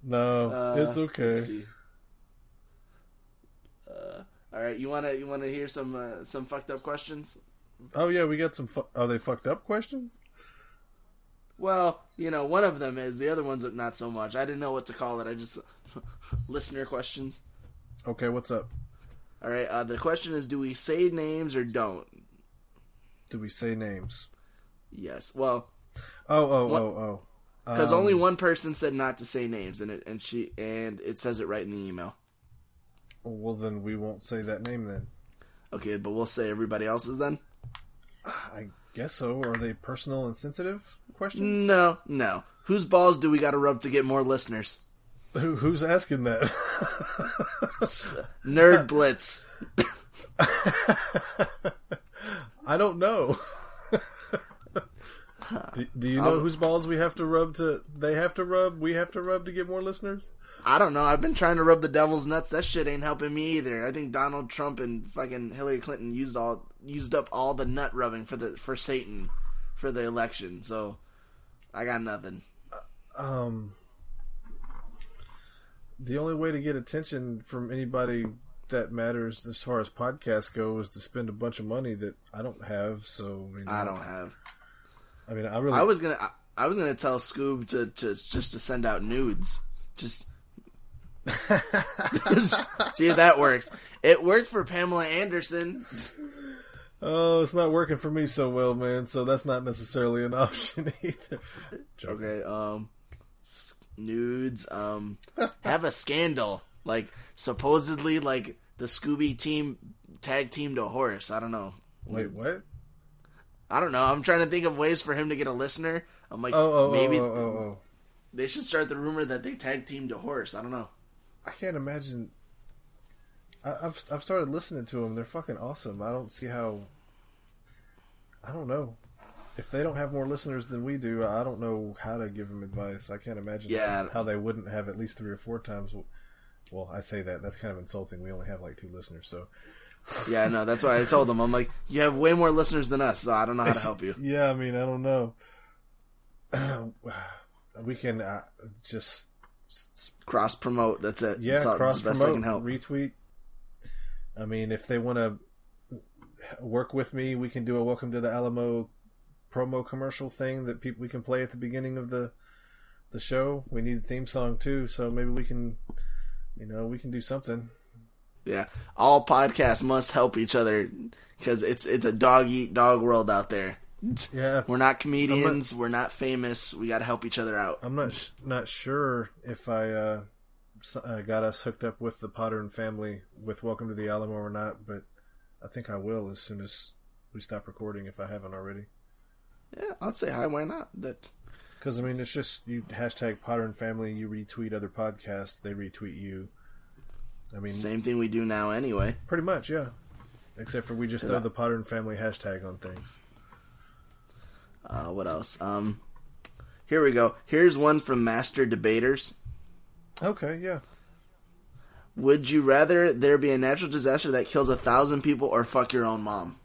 no, Uh, it's okay. Uh, all right, you wanna you wanna hear some uh, some fucked up questions? Oh yeah, we got some. Fu- are they fucked up questions? Well, you know, one of them is the other ones are not so much. I didn't know what to call it. I just listener questions. Okay, what's up? All right, uh, the question is: Do we say names or don't? Do we say names? Yes. Well, Oh, oh, What- oh, oh. Because Um, only one person said not to say names, and it and she and it says it right in the email. Well, then we won't say that name then. Okay, but we'll say everybody else's then. I guess so. Are they personal and sensitive questions? No, no. Whose balls do we got to rub to get more listeners? Who, who's asking that? Nerd Blitz. I don't know. do, do you know I'll- whose balls we have to rub to? They have to rub. We have to rub to get more listeners. I don't know. I've been trying to rub the devil's nuts. That shit ain't helping me either. I think Donald Trump and fucking Hillary Clinton used all used up all the nut rubbing for the for Satan for the election. So I got nothing. Um, the only way to get attention from anybody that matters as far as podcasts go is to spend a bunch of money that I don't have. So I, mean, I don't have. I mean, I really. I was gonna. I, I was gonna tell Scoob to, to just to send out nudes. Just see if that works. It worked for Pamela Anderson. Oh, it's not working for me so well, man. So that's not necessarily an option either. Okay, um, nudes. Um, have a scandal. Like supposedly, like the Scooby team tag teamed a horse. I don't know. Wait, what? I don't know. I'm trying to think of ways for him to get a listener. I'm like, Oh, oh, oh maybe oh, oh, oh, oh. they should start the rumor that they tag teamed a horse. I don't know. I can't imagine. I, I've I've started listening to them. They're fucking awesome. I don't see how. I don't know. If they don't have more listeners than we do, I don't know how to give them advice. I can't imagine Yeah. how they wouldn't have at least three or four times. Well, I say that. That's kind of insulting. We only have like two listeners, so. Yeah, no, that's why I told them. I'm like, you have way more listeners than us, so I don't know how to help you. Yeah, I mean, I don't know. we can uh, just Cross promote. That's it. Yeah, that's, all, that's cross best I promote, can help. retweet. I mean, if they want to work with me, we can do a Welcome to the Alamo promo commercial thing that people we can play at the beginning of the the show. We need a theme song too, so maybe we can, you know, we can do something. Yeah, all podcasts must help each other because it's it's a dog eat dog world out there. Yeah, We're not comedians. we're not famous. We got to help each other out. I'm not sh- not sure if I uh, uh, got us hooked up with the Potter and family with Welcome to the Alamo or not, but I think I will as soon as we stop recording if I haven't already. Yeah, I'd say hi. Why not? That Because I mean, it's just you hashtag Potter and Family. You retweet other podcasts, they retweet you. I mean, same thing we do now anyway. pretty much, yeah. Except for we just throw the Potter and Family hashtag on things. Uh, what else? Um, here we go. Here's one from Master Debaters. Okay, yeah. Would you rather there be a natural disaster that kills a thousand people or fuck your own mom?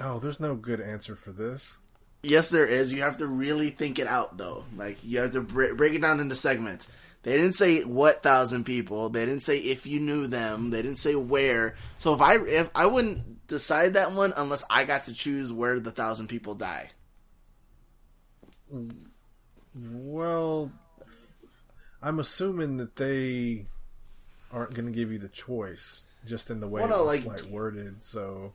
Oh, there's no good answer for this. Yes, there is. You have to really think it out, though. Like you have to bre- break it down into segments. They didn't say what thousand people. They didn't say if you knew them. They didn't say where. So if I if I wouldn't decide that one unless I got to choose where the thousand people die. Well, I'm assuming that they aren't going to give you the choice, just in the way Well, no, it's like- like worded. So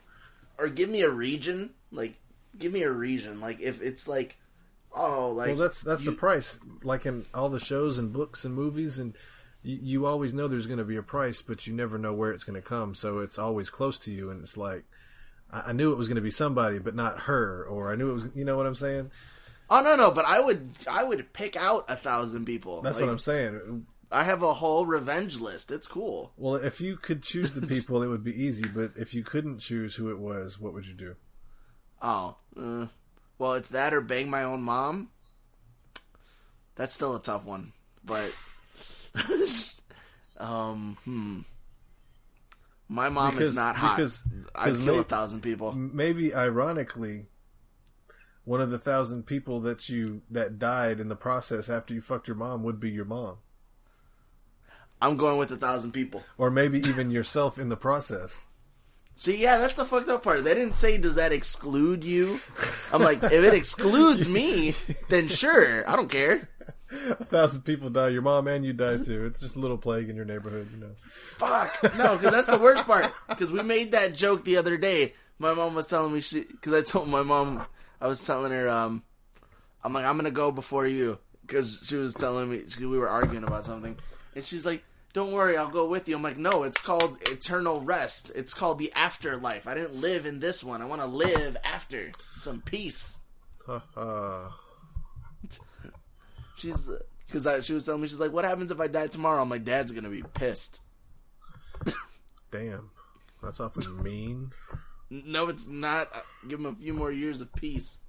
Or give me a region. Like give me a region. Like if it's like oh like well, that's that's you- the price. Like in all the shows and books and movies, and you, you always know there's going to be a price, but you never know where it's going to come. So it's always close to you, and it's like I, I knew it was going to be somebody, but not her, or I knew it was. You know what I'm saying? Oh no no, but I would I would pick out a thousand people. That's Like, what I'm saying. I have a whole revenge list. It's cool. Well, if you could choose the people, it would be easy. But if you couldn't choose who it was, what would you do? Oh, uh, well, it's that or bang my own mom. That's still a tough one, but um, hmm. My mom Because- is not hot. because- I'd kill may- a thousand people. maybe ironically one of the thousand people that you that died in the process after you fucked your mom would be your mom I'm going with a thousand people. or maybe even yourself in the process See, yeah, that's the fucked up part. They didn't say, does that exclude you? I'm like, if it excludes me, then sure, I don't care. a thousand people die your mom and you die too it's just a little plague in your neighborhood you know Fuck no, because that's the worst part. Because we made that joke the other day. My mom was telling me she, because I told my mom, I was telling her, um, I'm like, I'm gonna go before you, because she was telling me she, we were arguing about something, and she's like, "Don't worry, I'll go with you." I'm like, "No, it's called eternal rest. It's called the afterlife. I didn't live in this one. I want to live after some peace." She's because she was telling me she's like, "What happens if I die tomorrow?" I'm "Dad's gonna be pissed." damn that's awfully mean No, it's not. Uh, Give him a few more years of peace.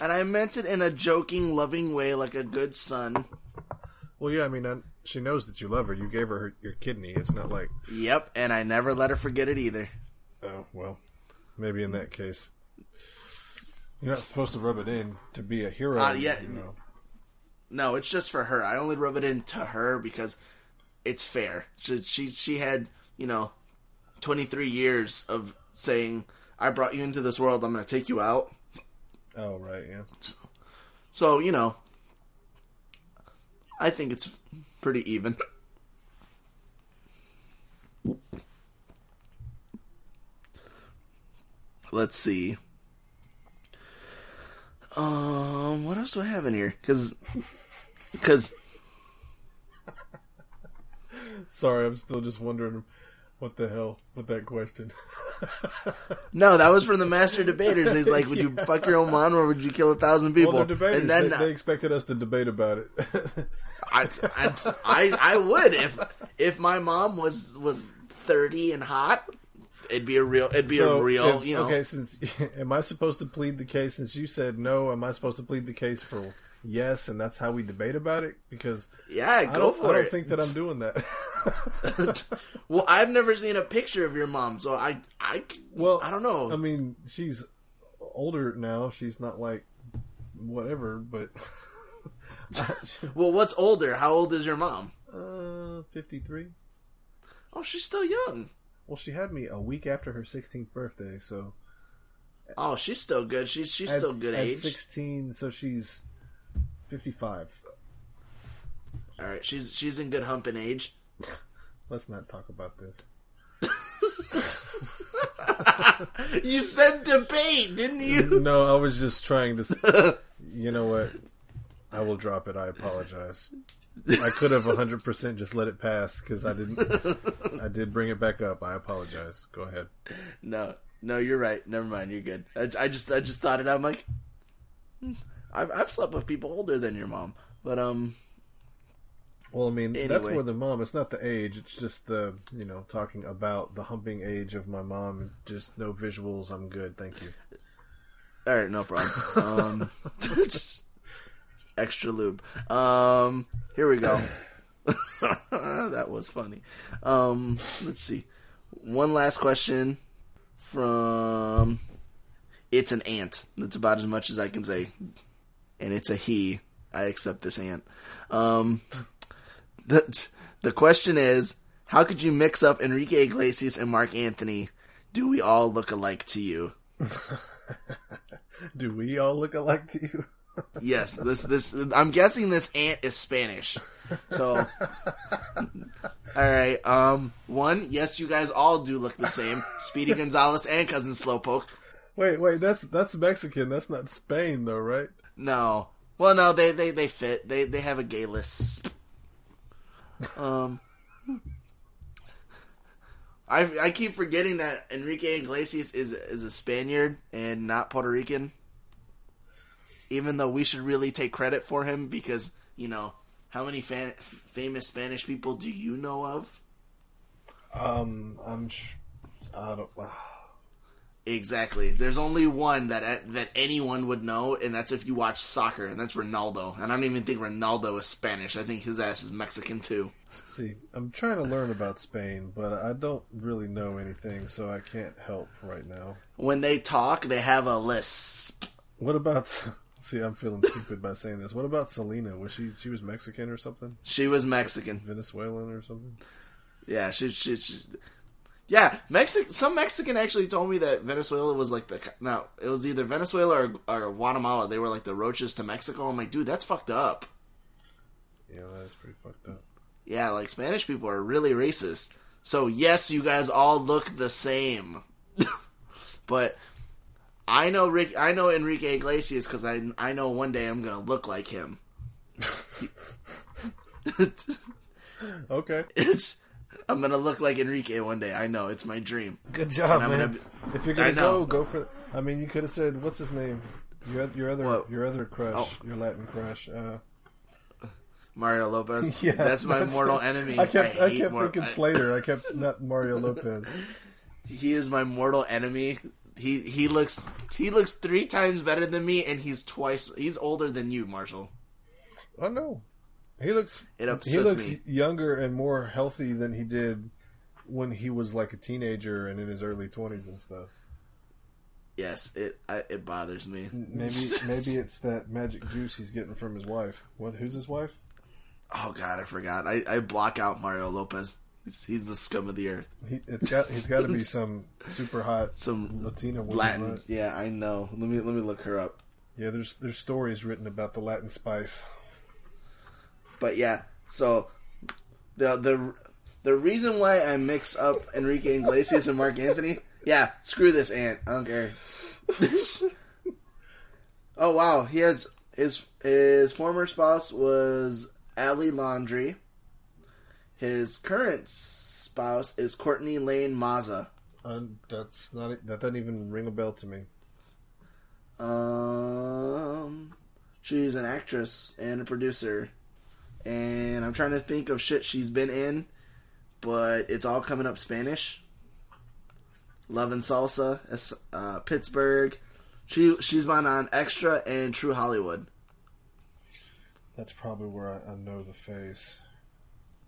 And I meant it in a joking, loving way, like a good son. well yeah i mean I, she knows that you love her you gave her, her your kidney it's not like Yep, and I never let her forget it either. oh well maybe in that case you're not supposed to rub it in to be a hero Uh, yeah. you know no, it's just for her. I only rub it in to her because it's fair. She she, she had you know twenty three years of saying, "I brought you into this world. I'm going to take you out." Oh right, yeah. So you know, I think it's pretty even. Let's see. Um, what else do I have in here? Because, because Sorry, I'm still just wondering what the hell with that question. no, that was from the master debaters. He's like, "Would you fuck your own mom or would you kill a thousand people?" well, debaters. and then they, they expected us to debate about it. I, I, I, I would if if my mom was was thirty and hot. It'd be a real. It'd be So, a real. if- you know. Okay, since am I supposed to plead the case since you said no? Am I supposed to plead the case for yes, and that's how we debate about it? Because Yeah, go for I don't it. think that I'm doing that. well, I've never seen a picture of your mom, so I, I, well, I don't know. I mean, she's older now. She's not like whatever, but well, what's older? How old is your mom? uh, 53. Oh, she's still young. Well, she had me a week after her 16th birthday, so Oh, she's still good. She's she's at, still good at age. 16, so she's 55. All right, she's she's in good humping age. Let's not talk about this. You said debate, didn't you? No, I was just trying to. you know what? I will drop it. I apologize. I could have 100% just let it pass because I didn't. I did bring it back up. I apologize. Go ahead. No, no, you're right. Never mind. You're good. I, I just I just thought it. out. I'm like, hmm, I've I've slept with people older than your mom, but um, Well, I mean, that's Anyway. more than mom. It's not the age. It's just the you know talking about the humping age of my mom. Just no visuals. I'm good. Thank you. all right, no problem. Um, extra lube. Um, here we go. that was funny. Um, let's see. One last question from. It's an ant. That's about as much as I can say, and it's a he. I accept this ant. Um, the the question is, how could you mix up Enrique Iglesias and Marc Anthony? Do we all look alike to you? Do we all look alike to you? Yes, this this I'm guessing this ant is Spanish. So All right. Um one, yes, you guys all do look the same. Speedy Gonzales and cousin Slowpoke. Wait, wait. That's that's Mexican. That's not Spain, though, right? No. Well, no, they they they fit. They they have a gay list. Um I I keep forgetting that Enrique Iglesias is is a Spaniard and not Puerto Rican. Even though we should really take credit for him because, you know, how many fan, famous Spanish people do you know of? Um, I'm. Sh- I don't. Exactly. There's only one that uh, that anyone would know, and that's if you watch soccer, and that's Ronaldo. And I don't even think Ronaldo is Spanish. I think his ass is Mexican too. See, I'm trying to learn about Spain, but I don't really know anything, so I can't help right now. When they talk, they have a lisp. What about? See, I'm feeling stupid by saying this. What about Selena? Was she she was Mexican or something? She was Mexican. Venezuelan or something? Yeah, she, she, she yeah, Mexican. Some Mexican actually told me that Venezuela was like the no, it was either Venezuela or, or Guatemala. They were like the roaches to Mexico. I'm like, dude, that's fucked up. Yeah, that is pretty fucked up. Yeah, like Spanish people are really racist. So yes, you guys all look the same, but I know Rick. I know Enrique Iglesias because I I know one day I'm gonna look like him. Okay, it's I'm gonna look like Enrique one day. I know it's my dream. good job, I'm man. be- if you're gonna go, go for. I mean, you could have said, "What's his name?" Your your other What? your other crush, Oh. your Latin crush. Uh, Mario Lopez. yeah, that's my mortal enemy. I kept I, hate kept Mor- thinking I- Slater. I kept not Mario Lopez. he is my mortal enemy. He he looks he looks three times better than me, and he's twice he's older than you, Marshall. I know. He looks It upsets he looks me. younger and more healthy than he did when he was like a teenager and in his early twenties and stuff. Yes, it I, it bothers me. Maybe maybe it's that magic juice he's getting from his wife. What? Who's his wife? Oh God, I forgot. I, I block out Mario Lopez. He's, he's the scum of the earth. He, it's got he's got to be some super hot Some Latina woman. Latin. right? Yeah, I know. Let me let me look her up. Yeah, there's there's stories written about the Latin spice. But yeah, so the the the reason why I mix up Enrique Iglesias and Marc Anthony, yeah, screw this ant. I don't care. oh wow, he has his his former spouse was Ali Landry. His current spouse is Courtney Laine Mazza. Uh, that's not that doesn't even ring a bell to me. Um, she's an actress and a producer, and I'm trying to think of shit she's been in, but it's all coming up Spanish. Love and Salsa, uh, Pittsburgh. She she's been on Extra and True Hollywood. That's probably where I, I know the face.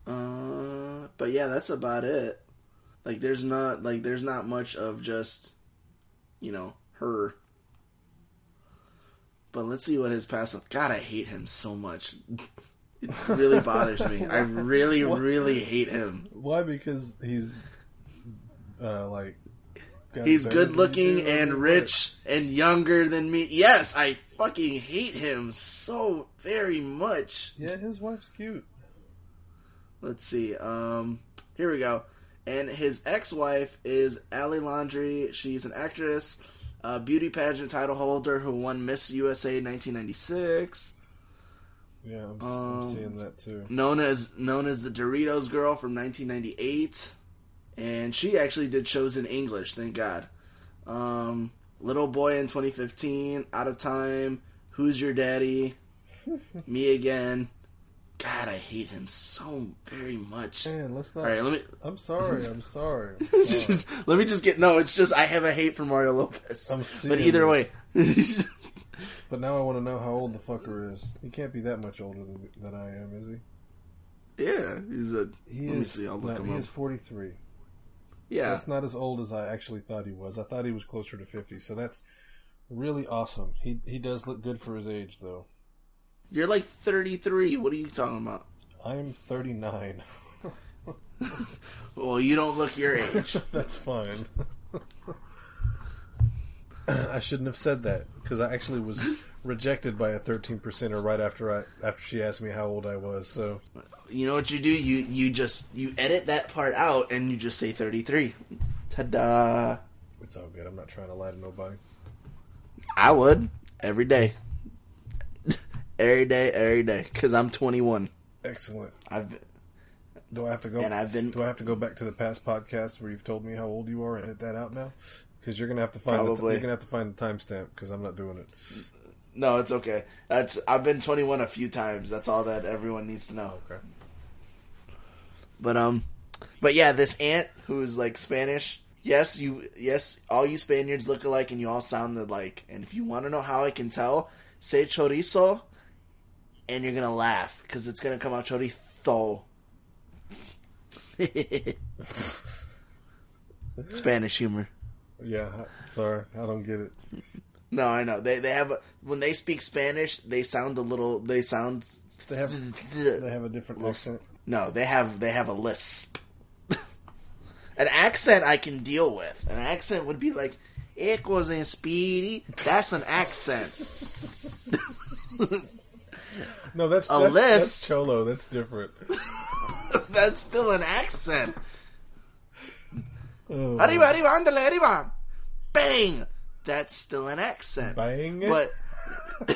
Uh, but yeah, that's about it. Like, there's not like there's not much of just, you know, her. But let's see what his past. God, I hate him so much. It really bothers me. I really, really hate him. Why? Because he's uh, like he's good looking and or what? rich and younger than me. Yes, I fucking hate him so very much. Yeah, his wife's cute. Let's see. Um, here we go. And his ex-wife is Ali Landry. She's an actress, a beauty pageant title holder who won Miss USA 1996. Yeah, I'm, Um, am seeing that too. Known as known as the Doritos Girl from 1998, and she actually did shows in English. Thank God. Um, Little Boy in 2015, Out of Time, Who's Your Daddy, Me Again. God, I hate him so very much. Man, let's not. All right, let me I'm sorry. I'm sorry. I'm sorry. Let me just get no. It's just I have a hate for Mario Lopez. I'm but either way, But now I want to know how old the fucker is. He can't be that much older than, than I am, is he? yeah, he's a. He let me see. I'll no, look him he up. is 43. yeah, That's not as old as I actually thought he was. I thought he was closer to 50. So that's really awesome. He he does look good for his age, though. you're like 33. What are you talking about? I'm 39. Well, you don't look your age. That's fine. I shouldn't have said that because I actually was rejected by a 13 percenter right after I after she asked me how old I was. So you know what you do? You you just you edit that part out and you just say 33. Ta-da! it's all good. I'm not trying to lie to nobody. I would every day, every day, every day, because I'm 21. Excellent. I've been, Do I have to go? And I've been- Do I have to go back to the past podcasts where you've told me how old you are and edit that out now? Because you're gonna have to find the, Probably. you're gonna have to find the timestamp because I'm not doing it. no, it's okay. That's I've been 21 a few times. That's all that everyone needs to know. Okay. But um, but yeah, this aunt who's like Spanish. Yes, you. Yes, all you Spaniards look alike, and you all sound alike. And if you want to know how I can tell, say chorizo, and you're gonna laugh because it's gonna come out chorizo. Spanish humor. Yeah. Sorry, I don't get it. No, I know they they have a, when they speak Spanish, they sound a little. They sound. They have they have a different accent. No, they have they have a lisp. An accent I can deal with. An accent would be like echoes and speedy. That's an accent. No, that's A that's, list. that's cholo. That's different. That's still an accent. Oh, Arriba, arriba, andale, arriba. Bang. That's still an accent. Bang. But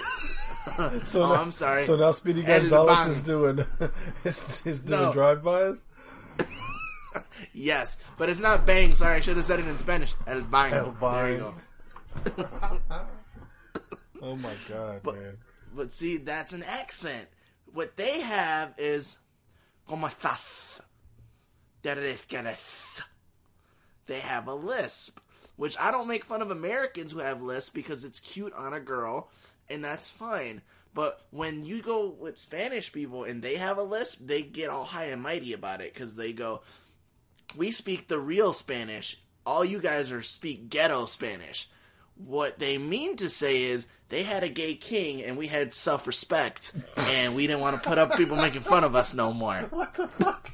so oh, now, I'm sorry. So now Speedy Gonzales is doing is, is doing No. drive-bys. yes, but it's not bang. Sorry, I should have said it in Spanish. El bang. El There you bang. go. Oh my god, man! But see, that's an accent. What they have is como estás? They have a lisp, which I don't make fun of Americans who have lisp because it's cute on a girl, and that's fine. But when you go with Spanish people and they have a lisp, they get all high and mighty about it because they go, "We speak the real Spanish. All you guys are speak ghetto Spanish." What they mean to say is they had a gay king and we had self respect and we didn't want to put up people making fun of us no more. What the fuck?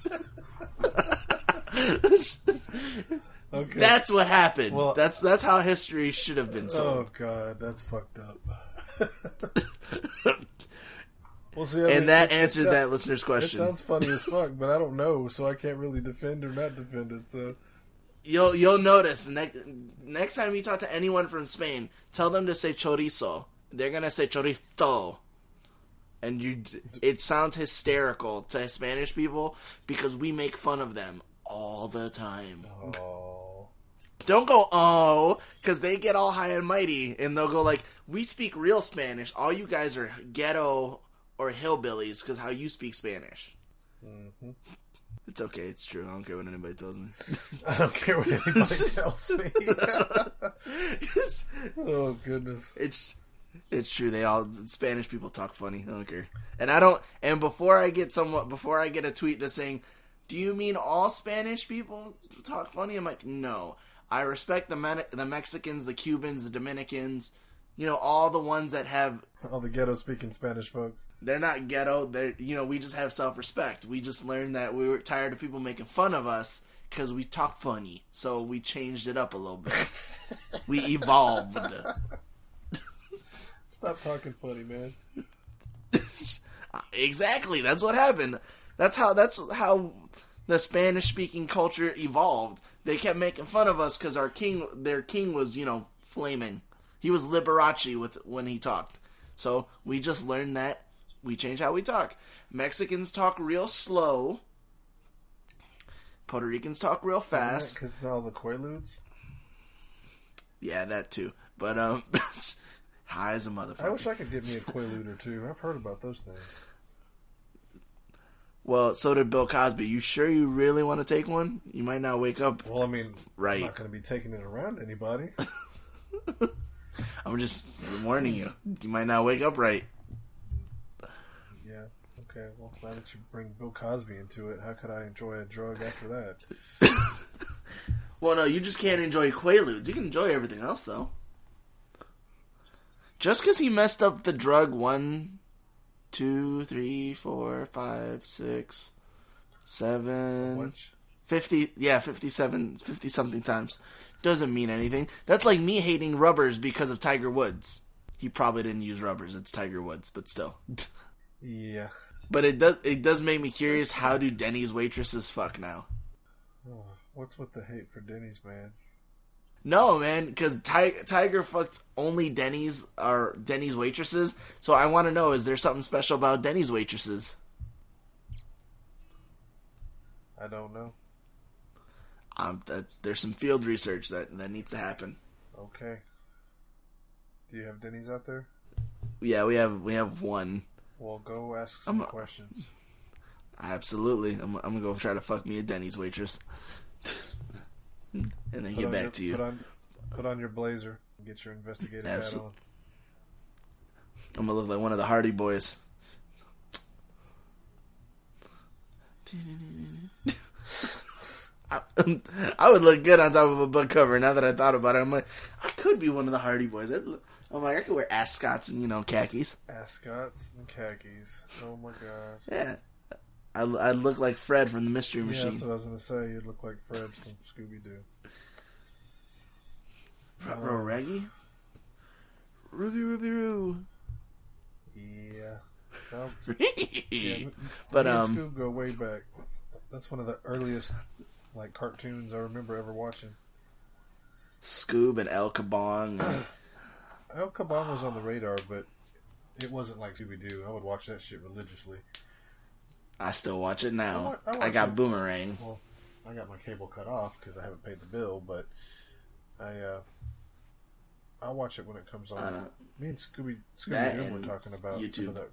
okay. That's what happened. Well- that's that's how history should have been oh god, that's fucked up. well, see, I mean, and that it- it answered sou- that listener's question. It sounds funny as fuck, but I don't know, so I can't really defend or not defend it. So You'll you'll notice next next time you talk to anyone from Spain, tell them to say chorizo. They're gonna say chorizo, and you it sounds hysterical to Spanish people because we make fun of them all the time. oh, Don't go oh, because they get all high and mighty, and they'll go like, "We speak real Spanish. All you guys are ghetto or hillbillies because how you speak Spanish." Mm-hmm. It's okay. It's true. I don't care what anybody tells me. I don't care what anybody tells me. oh goodness. it's it's true. They all Spanish people talk funny. I don't care. And I don't. And before I get somewhat, before I get a tweet that's saying, "Do you mean all Spanish people talk funny?" I'm like, no. I respect the Men- the Mexicans, the Cubans, the Dominicans. You know, all the ones that have All the ghetto speaking Spanish folks. they're not ghetto. They're you know we just have self respect. We just learned that we were tired of people making fun of us because we talk funny. So we changed it up a little bit. we evolved. Stop talking funny, man. exactly. That's what happened. That's how. That's how the Spanish speaking culture evolved. They kept making fun of us because our king, their king, was you know flaming. He was Liberace with when he talked. So we just learned that we change how we talk. Mexicans talk real slow. Puerto Ricans talk real fast. Because all the Quaaludes. Yeah, that too. But um, high as a motherfucker. I wish I could get me a Quaalude or two. I've heard about those things. Well, so did Bill Cosby. You sure you really want to take one? You might not wake up Well, I mean, Right. I'm not going to be taking it around anybody. I'm just warning you. You might not wake up right. yeah. Okay. Well, now that you bring Bill Cosby into it, how could I enjoy a drug after that? Well, no, you just can't enjoy Quaaludes. You can enjoy everything else, though. Just because he messed up the drug one, two, three, four, five, six, seven? 50, yeah, 57, 50 something times. Doesn't mean anything. That's like me hating rubbers because of Tiger Woods. He probably didn't use rubbers. It's Tiger Woods, but still. Yeah. But it does it does make me curious. How do Denny's waitresses fuck now? Oh, what's with the hate for Denny's, man? No, man, because Tiger, Tiger fucked only Denny's or Denny's waitresses. So I want to know: is there something special about Denny's waitresses? I don't know. Um, that, there's some field research that that needs to happen. Okay. Do you have Denny's out there? Yeah, we have we have one. Well, go ask some I'm questions. Absolutely, I'm, I'm gonna go try to fuck me a Denny's waitress, and then Put get back your- to you. Put on, put on your blazer. and Get your investigative hat on. I'm gonna look like one of the Hardy Boys. I, I would look good on top of a book cover. Now that I thought about it, I'm like, I could be one of the Hardy Boys. I'm like, I could wear ascots and you know khakis. Ascots and khakis. Oh my gosh. Yeah, I I look like Fred from the Mystery Yeah, Machine. that's what I was gonna say. You look like Fred from Scooby Doo. Front row reggae. Ruby, Ruby, Roo. Yeah. Well, yeah, but me and um, Scoob go way back. That's one of the earliest like cartoons I remember ever watching. Scoob and El Kabong. and- El Kabong was on the radar, but it wasn't like Scooby Doo. I would watch that shit religiously. I still watch it now. wa- I I, watch got it. Boomerang. Well, I got my cable cut off because I haven't paid the bill, but I uh, I'll watch it when it comes on. know. Me and Scooby Scooby Doo were talking about some of the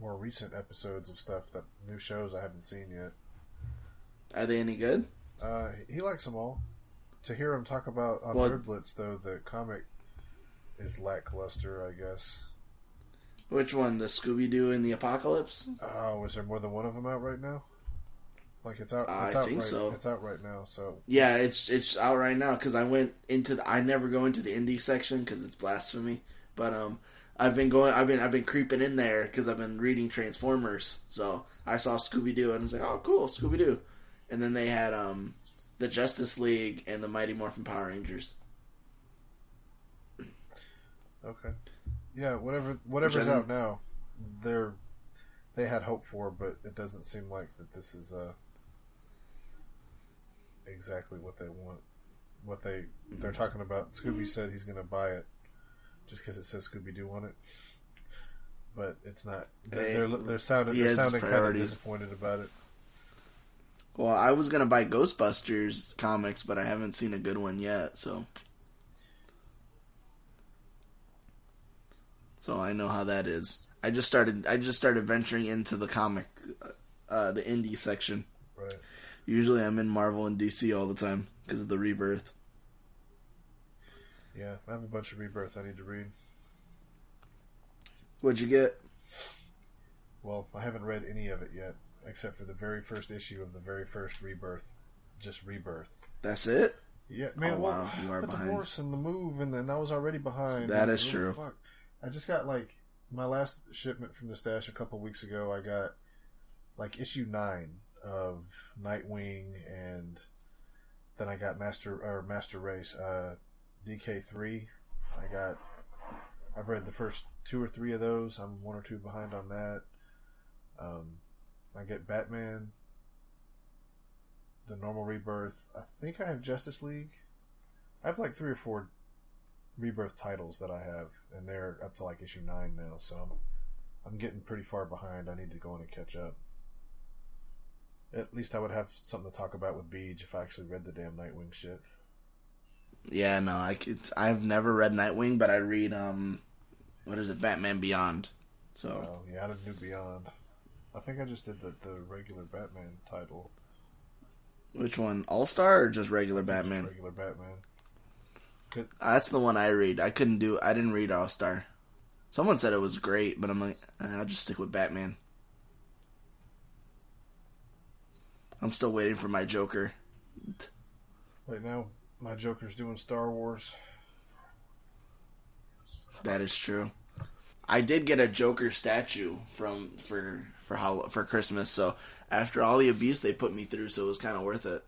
more recent episodes of stuff that new shows I haven't seen yet. Are they any good? Uh, he likes them all. To hear him talk about on Well- Nerd Blitz, though, the comic is lackluster, I guess. Which one? The Scooby Doo and the Apocalypse? Oh, is there more than one of them out right now? Like it's out. I out think right, so. It's out right now. So Yeah, it's it's out right now because I went into the. I never go into the indie section because it's blasphemy. But um, I've been going. I've been I've been creeping in there because I've been reading Transformers. So I saw Scooby Doo and I was like, oh, cool, Scooby Doo. And then they had um, the Justice League and the Mighty Morphin Power Rangers. okay, yeah, whatever whatever's out now, they're they had hope for, but it doesn't seem like that this is uh exactly what they want. What they they're talking about. Scooby said he's going to buy it just because it says Scooby Doo on it. But it's not. They're they're, they're sounding they're sounding kind of disappointed about it. Well, I was gonna buy Ghostbusters comics, but I haven't seen a good one yet. So, so I know how that is. I just started. I just started venturing into the comic, uh, the indie section. Right. Usually, I'm in Marvel and DC all the time because of the rebirth. Yeah, I have a bunch of rebirth I need to read. What'd you get? Well, I haven't read any of it yet, except for the very first issue of the very first rebirth. Just rebirth. That's it. Yeah, man. Oh, well, wow, you are the behind. divorce and the move, and then I was already behind. That is true. Fuck. I just got like my last shipment from the stash a couple weeks ago. I got like issue nine of Nightwing, and then I got Master or Master Race uh, DK three. I got. I've read the first two or three of those. I'm one or two behind on that. Um, I get Batman, the normal rebirth. I think I have Justice League. I have like three or four rebirth titles that I have, and they're up to like issue nine now. So I'm, I'm getting pretty far behind. I need to go in and catch up. At least I would have something to talk about with Beej if I actually read the damn Nightwing shit. Yeah, no, I could, I've never read Nightwing, but I read um, what is it, Batman Beyond. So Oh yeah, I did New Beyond. I think I just did the, the regular Batman title. which one, All Star or just regular Batman? Regular Batman. Cause Uh, That's the one I read. I couldn't do. I didn't read All Star. Someone said it was great, but I'm like, eh, I'll just stick with Batman. I'm still waiting for my Joker. right now, my Joker's doing Star Wars. That is true. I did get a Joker statue from for for how for Christmas. So after all the abuse they put me through, so it was kind of worth it.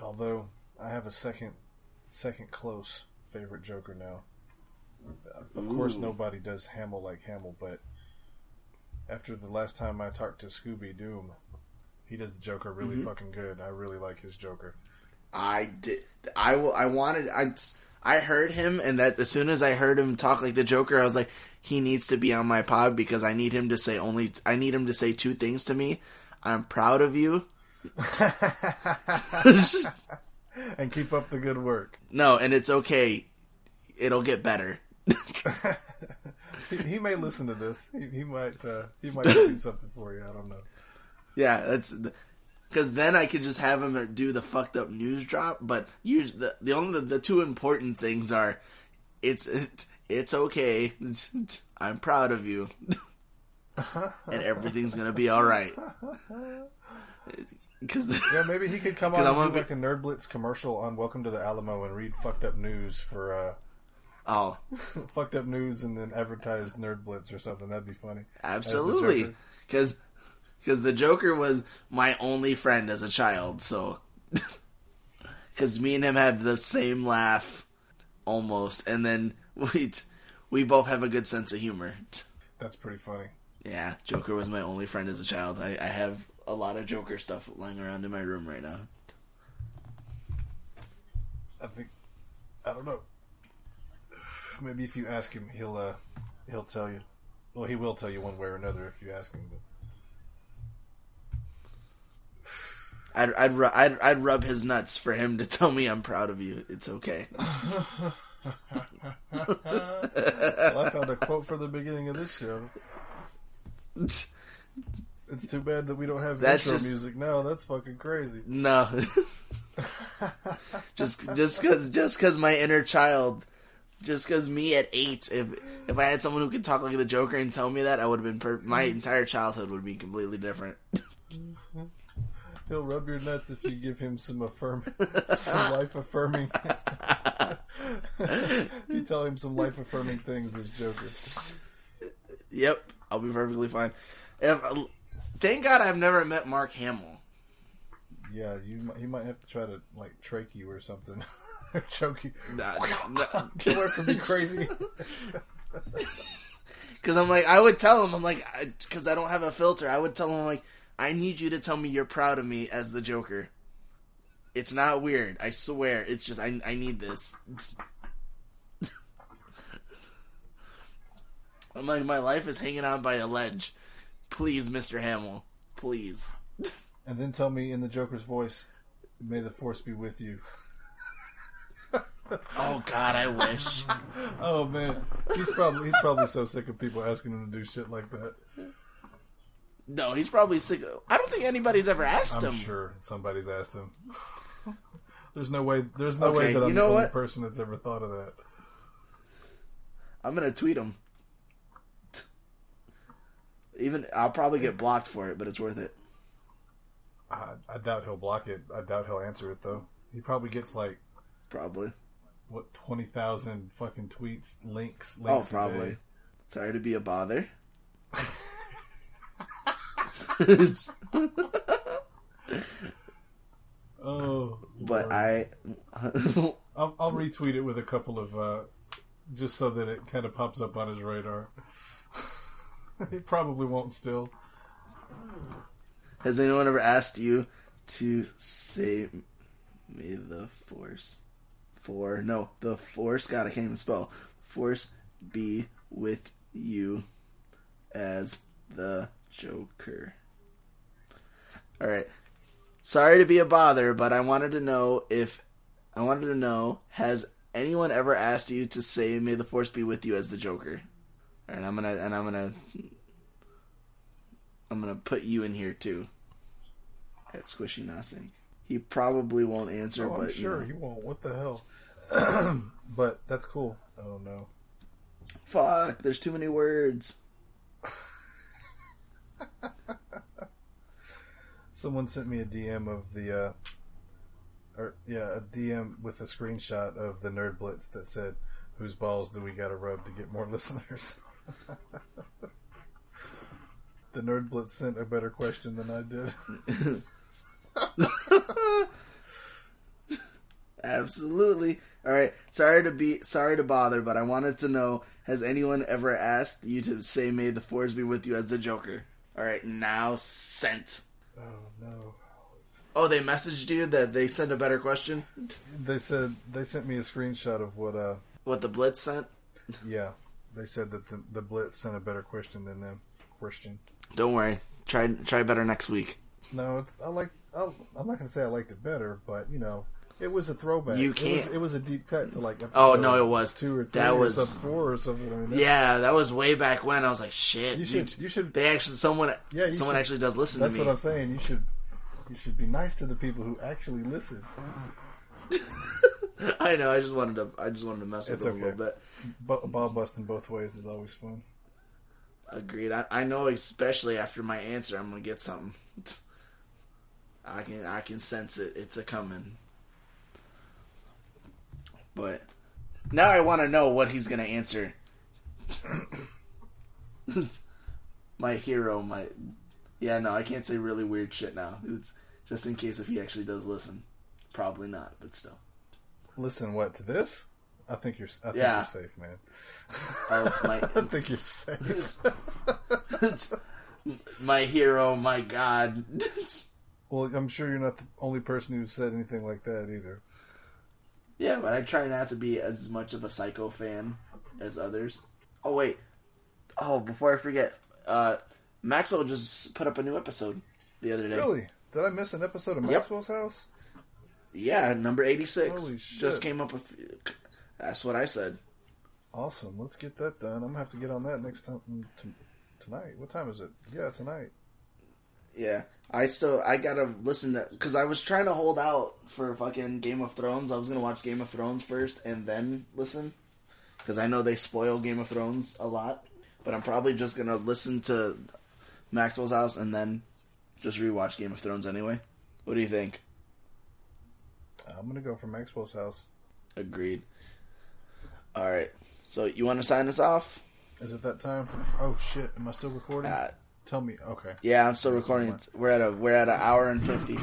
Although I have a second, second close favorite Joker now. Of course, nobody does Hamill like Hamill, but after the last time I talked to Scooby Doom, he does the Joker really Mm-hmm. fucking good. I really like his Joker. I did. I will. I wanted. I. I heard him, and that as soon as I heard him talk like the Joker, I was like, he needs to be on my pod because I need him to say only. I need him to say two things to me. I'm proud of you. and keep up the good work. No, and it's okay. It'll get better. He, he may listen to this. He, he might. Uh, he might do something for you. I don't know. Yeah, that's because then I could just have him do the fucked up news drop. But use the the only the, two important things are, it's it's, it's okay. It's- I'm proud of you, and everything's gonna be all right. Because Yeah, maybe he could come on and do gonna like a Nerd Blitz commercial on Welcome to the Alamo and read fucked up news for uh, oh, fucked up news and then advertise Nerd Blitz or something. That'd be funny. absolutely. Because because the Joker was my only friend as a child. So because me and him have the same laugh almost, and then we we both have a good sense of humor. That's pretty funny. Yeah, Joker was my only friend as a child. I, I have a lot of Joker stuff lying around in my room right now. I think I don't know. Maybe if you ask him, he'll uh, he'll tell you. Well, he will tell you one way or another if you ask him. But I'd I'd, ru- I'd I'd rub his nuts for him to tell me I'm proud of you. It's okay. well, I found a quote for the beginning of this show. It's too bad that we don't have That's intro just- music now. That's fucking crazy. No. just just cuz just cuz my inner child just cuz me at 8 if if I had someone who could talk like the Joker and tell me that I would have been per- my entire childhood would be completely different. He'll rub your nuts if you give him some affirm, some life affirming. you tell him some life affirming things as Joker. Yep, I'll be perfectly fine. If, uh, thank God I've never met Mark Hamill. Yeah, you he might have to try to like trach you or something, choke you. Nah, nah. Get away from me, crazy. Because I'm like, I would tell him, I'm like, because I, don't have a filter, I would tell him, I'm like, I need you to tell me you're proud of me as the Joker. It's not weird, I swear. It's just, I, I need this. I'm like, my life is hanging on by a ledge. Please, Mr. Hamill. Please. and then tell me in the Joker's voice, "May the Force be with you." Oh God, I wish. Oh man, he's probably he's probably so sick of people asking him to do shit like that. No, he's probably sick. I don't think anybody's ever asked him. I'm him. sure somebody's asked him. there's no way. There's no Okay, way that I'm you the only what? person that's ever thought of that. I'm gonna tweet him. Even I'll probably get blocked for it, but it's worth it. I, I doubt he'll block it. I doubt he'll answer it though. He probably gets like Probably. what twenty thousand fucking tweets, links. Oh, links a oh, probably. day. Sorry to be a bother. Oh, but Lord. I. I'll, I'll retweet it with a couple of, uh, just so that it kind of pops up on his radar. he probably won't still. Has anyone ever asked you to say "May the Force"? For no, the Force. God, I can't even spell. Force be with you as the Joker. All right. Sorry to be a bother, but I wanted to know if I wanted to know has anyone ever asked you to say "May the Force be with you" as the Joker? And I'm gonna and I'm gonna I'm gonna put you in here too. At Squishy Nothing. He probably won't answer, Oh, but I'm you sure know. he won't. What the hell? but that's cool. Oh no. Fuck, there's too many words. Someone sent me a DM of the, uh, or yeah, a DM with a screenshot of the Nerd Blitz that said, "Whose balls do we got to rub to get more listeners?" the Nerd Blitz sent a better question than I did. Absolutely. All right. Sorry to be sorry to bother, but I wanted to know: Has anyone ever asked you to say "May the Force be with you" as the Joker? All right, now sent. Oh no. Oh, they messaged you that they sent a better question. They said they sent me a screenshot of what. uh What the Blitz sent? Yeah, they said that the, the Blitz sent a better question than them. Question. Don't worry. Try try better next week. No, it's, I like. I'm not gonna say I liked it better, but you know, it was a throwback. You It can't- was, it was a deep cut to like. Oh, no, it was. two or three That was- something, four or something. That- Yeah, that was way back when. I was like, shit. You should. You should. They actually someone Yeah, someone should- actually does listen That's to me. what I'm saying. You should. You should be nice to the people who actually listen. I know. I just wanted to. I just wanted to mess with It's them okay. a little bit. Bu- ball busting both ways is always fun. Agreed. I, I know, especially after my answer, I'm gonna get something. I can I can sense it. It's a coming. But now I want to know what he's gonna answer. my hero, my yeah. No, I can't say really weird shit now. It's just in case if he actually does listen. Probably not, but still. Listen, what to this? I think you're. I think Yeah. you're safe, man. Oh, my I think you're safe. my hero, my god. well, I'm sure you're not the only person who said anything like that either. Yeah, but I try not to be as much of a psycho fan as others. Oh wait. Oh, before I forget, uh Maxwell just put up a new episode the other day. Really? Did I miss an episode of Yep. Maxwell's House? Yeah, number 86. Holy shit. Just came up with That's what I said. Awesome. Let's get that done. I'm gonna have to get on that next time mm, t- tonight. What time is it? Yeah, tonight. Yeah. I still I got to listen to cuz I was trying to hold out for fucking Game of Thrones. I was to watch Game of Thrones first and then listen cuz I know they spoil Game of Thrones a lot, but I'm probably just to listen to Maxwell's House and then just rewatch Game of Thrones anyway. What do you think? I'm gonna go for Maxwell's house. Agreed. All right. So you want to sign us off? Is it that time? Oh shit! Am I still recording? Uh, Tell me. Okay. yeah, I'm still recording. It's- We're at a we're at an hour and fifty.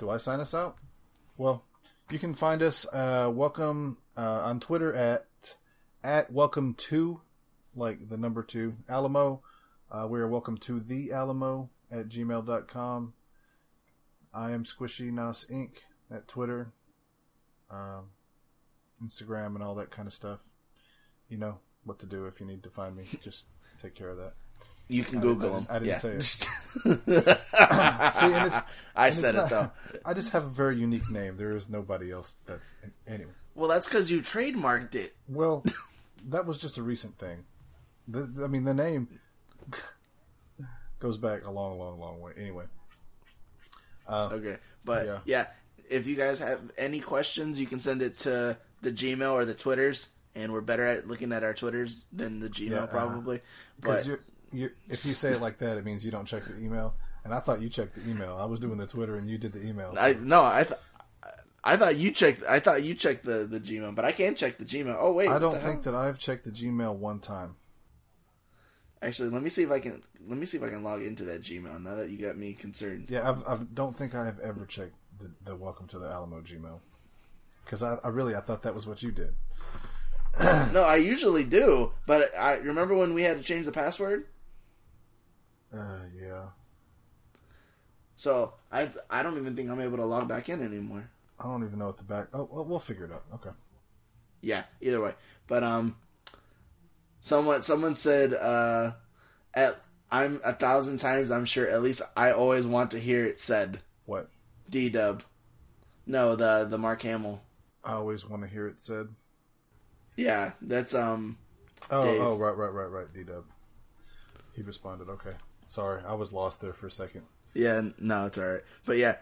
Do I sign us out? Well, you can find us. Uh, welcome uh, on Twitter at at welcome to like the number two Alamo. Uh, we are welcome to the Alamo at gmail.com. I am Squishy Nos Inc. at Twitter, um, Instagram, and all that kind of stuff. You know what to do if you need to find me. Just take care of that. You can I Google them. I didn't yeah. say it. See, I said it's it though. I just have a very unique name. There is nobody else that's anyway. Well, that's because you trademarked it. Well, that was just a recent thing. The, I mean, the name goes back a long, long, long way. Anyway, uh, Okay, but Yeah. yeah. if you guys have any questions, you can send it to the Gmail or the Twitters, and we're better at looking at our Twitters than the Gmail Yeah, uh-huh. probably. because But you're, you're, if you say it like that, it means you don't check the email. And I thought you checked the email. I was doing the Twitter, and you did the email. I no, I th- I thought you checked. I thought you checked the the Gmail, but I can't check the Gmail. Oh wait, I don't think hell? that I've checked the Gmail one time. Actually, let me see if I can. Let me see if I can log into that Gmail. Now that you got me concerned. Yeah, I've, I don't think I have ever checked the, the Welcome to the Alamo Gmail. Because I, I really I thought that was what you did. No, I usually do, but I remember when we had to change the password. Uh, yeah. So I I don't even think I'm able to log back in anymore. I don't even know what the back. Oh, well, we'll figure it out. Okay. Yeah, either way. But um, someone someone said uh, at I'm a thousand times I'm sure at least I always want to hear it said. What? D Dub, no the the Mark Hamill. I always want to hear it said. Yeah, that's um. Oh, Dave. oh, right, right, right, right. D Dub. He responded. Okay. Sorry, I was lost there for a second. Yeah, no, it's alright. But yeah,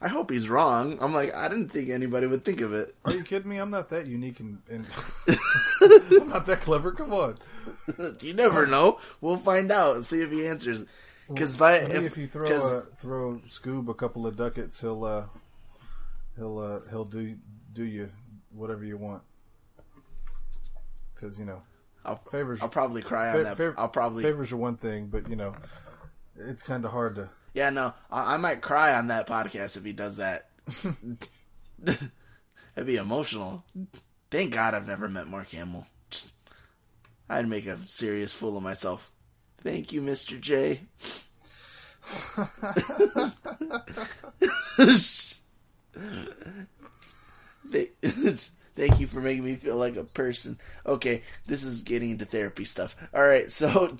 I hope he's wrong. I'm like, I didn't think anybody would think of it. Are you kidding me? I'm not that unique and, and I'm not that clever. Come on. you never know. We'll find out and see if he answers. Because if I if, you throw uh, throw Scoob a couple of ducats, he'll uh, he'll uh, he'll do do you whatever you want. Because you know I'll, favors I'll probably cry on fa- that. fav- I'll probably favors are one thing, but you know it's kind of hard to. Yeah, no, I, I might cry on that podcast if he does that. That'd be emotional. Thank God I've never met Mark Hamill. Just, I'd make a serious fool of myself. Thank you, Mr. J. Th- Thank you for making me feel like a person. Okay, this is getting into therapy stuff. All right, so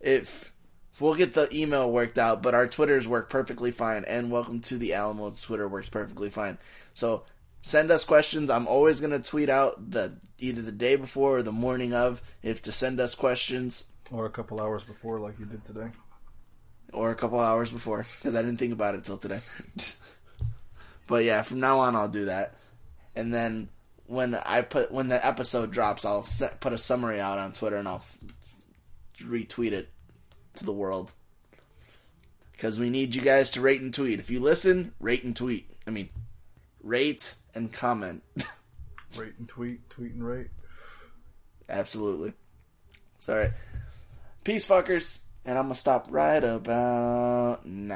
if we'll get the email worked out, but our Twitters work perfectly fine. And welcome to the Alamo's Twitter works perfectly fine. So send us questions. I'm always gonna tweet out the either the day before or the morning of if to send us questions Or a couple hours before, like you did today. or a couple hours before because I didn't think about it till today. but yeah, from now on I'll do that. And then when I put when the episode drops, I'll set, put a summary out on Twitter and I'll f- retweet it to the world. Because we need you guys to rate and tweet. If you listen, rate and tweet. I mean, rate and comment. Rate and tweet, tweet and rate. Absolutely. It's alright. Peace, fuckers. And I'm going to stop right about now.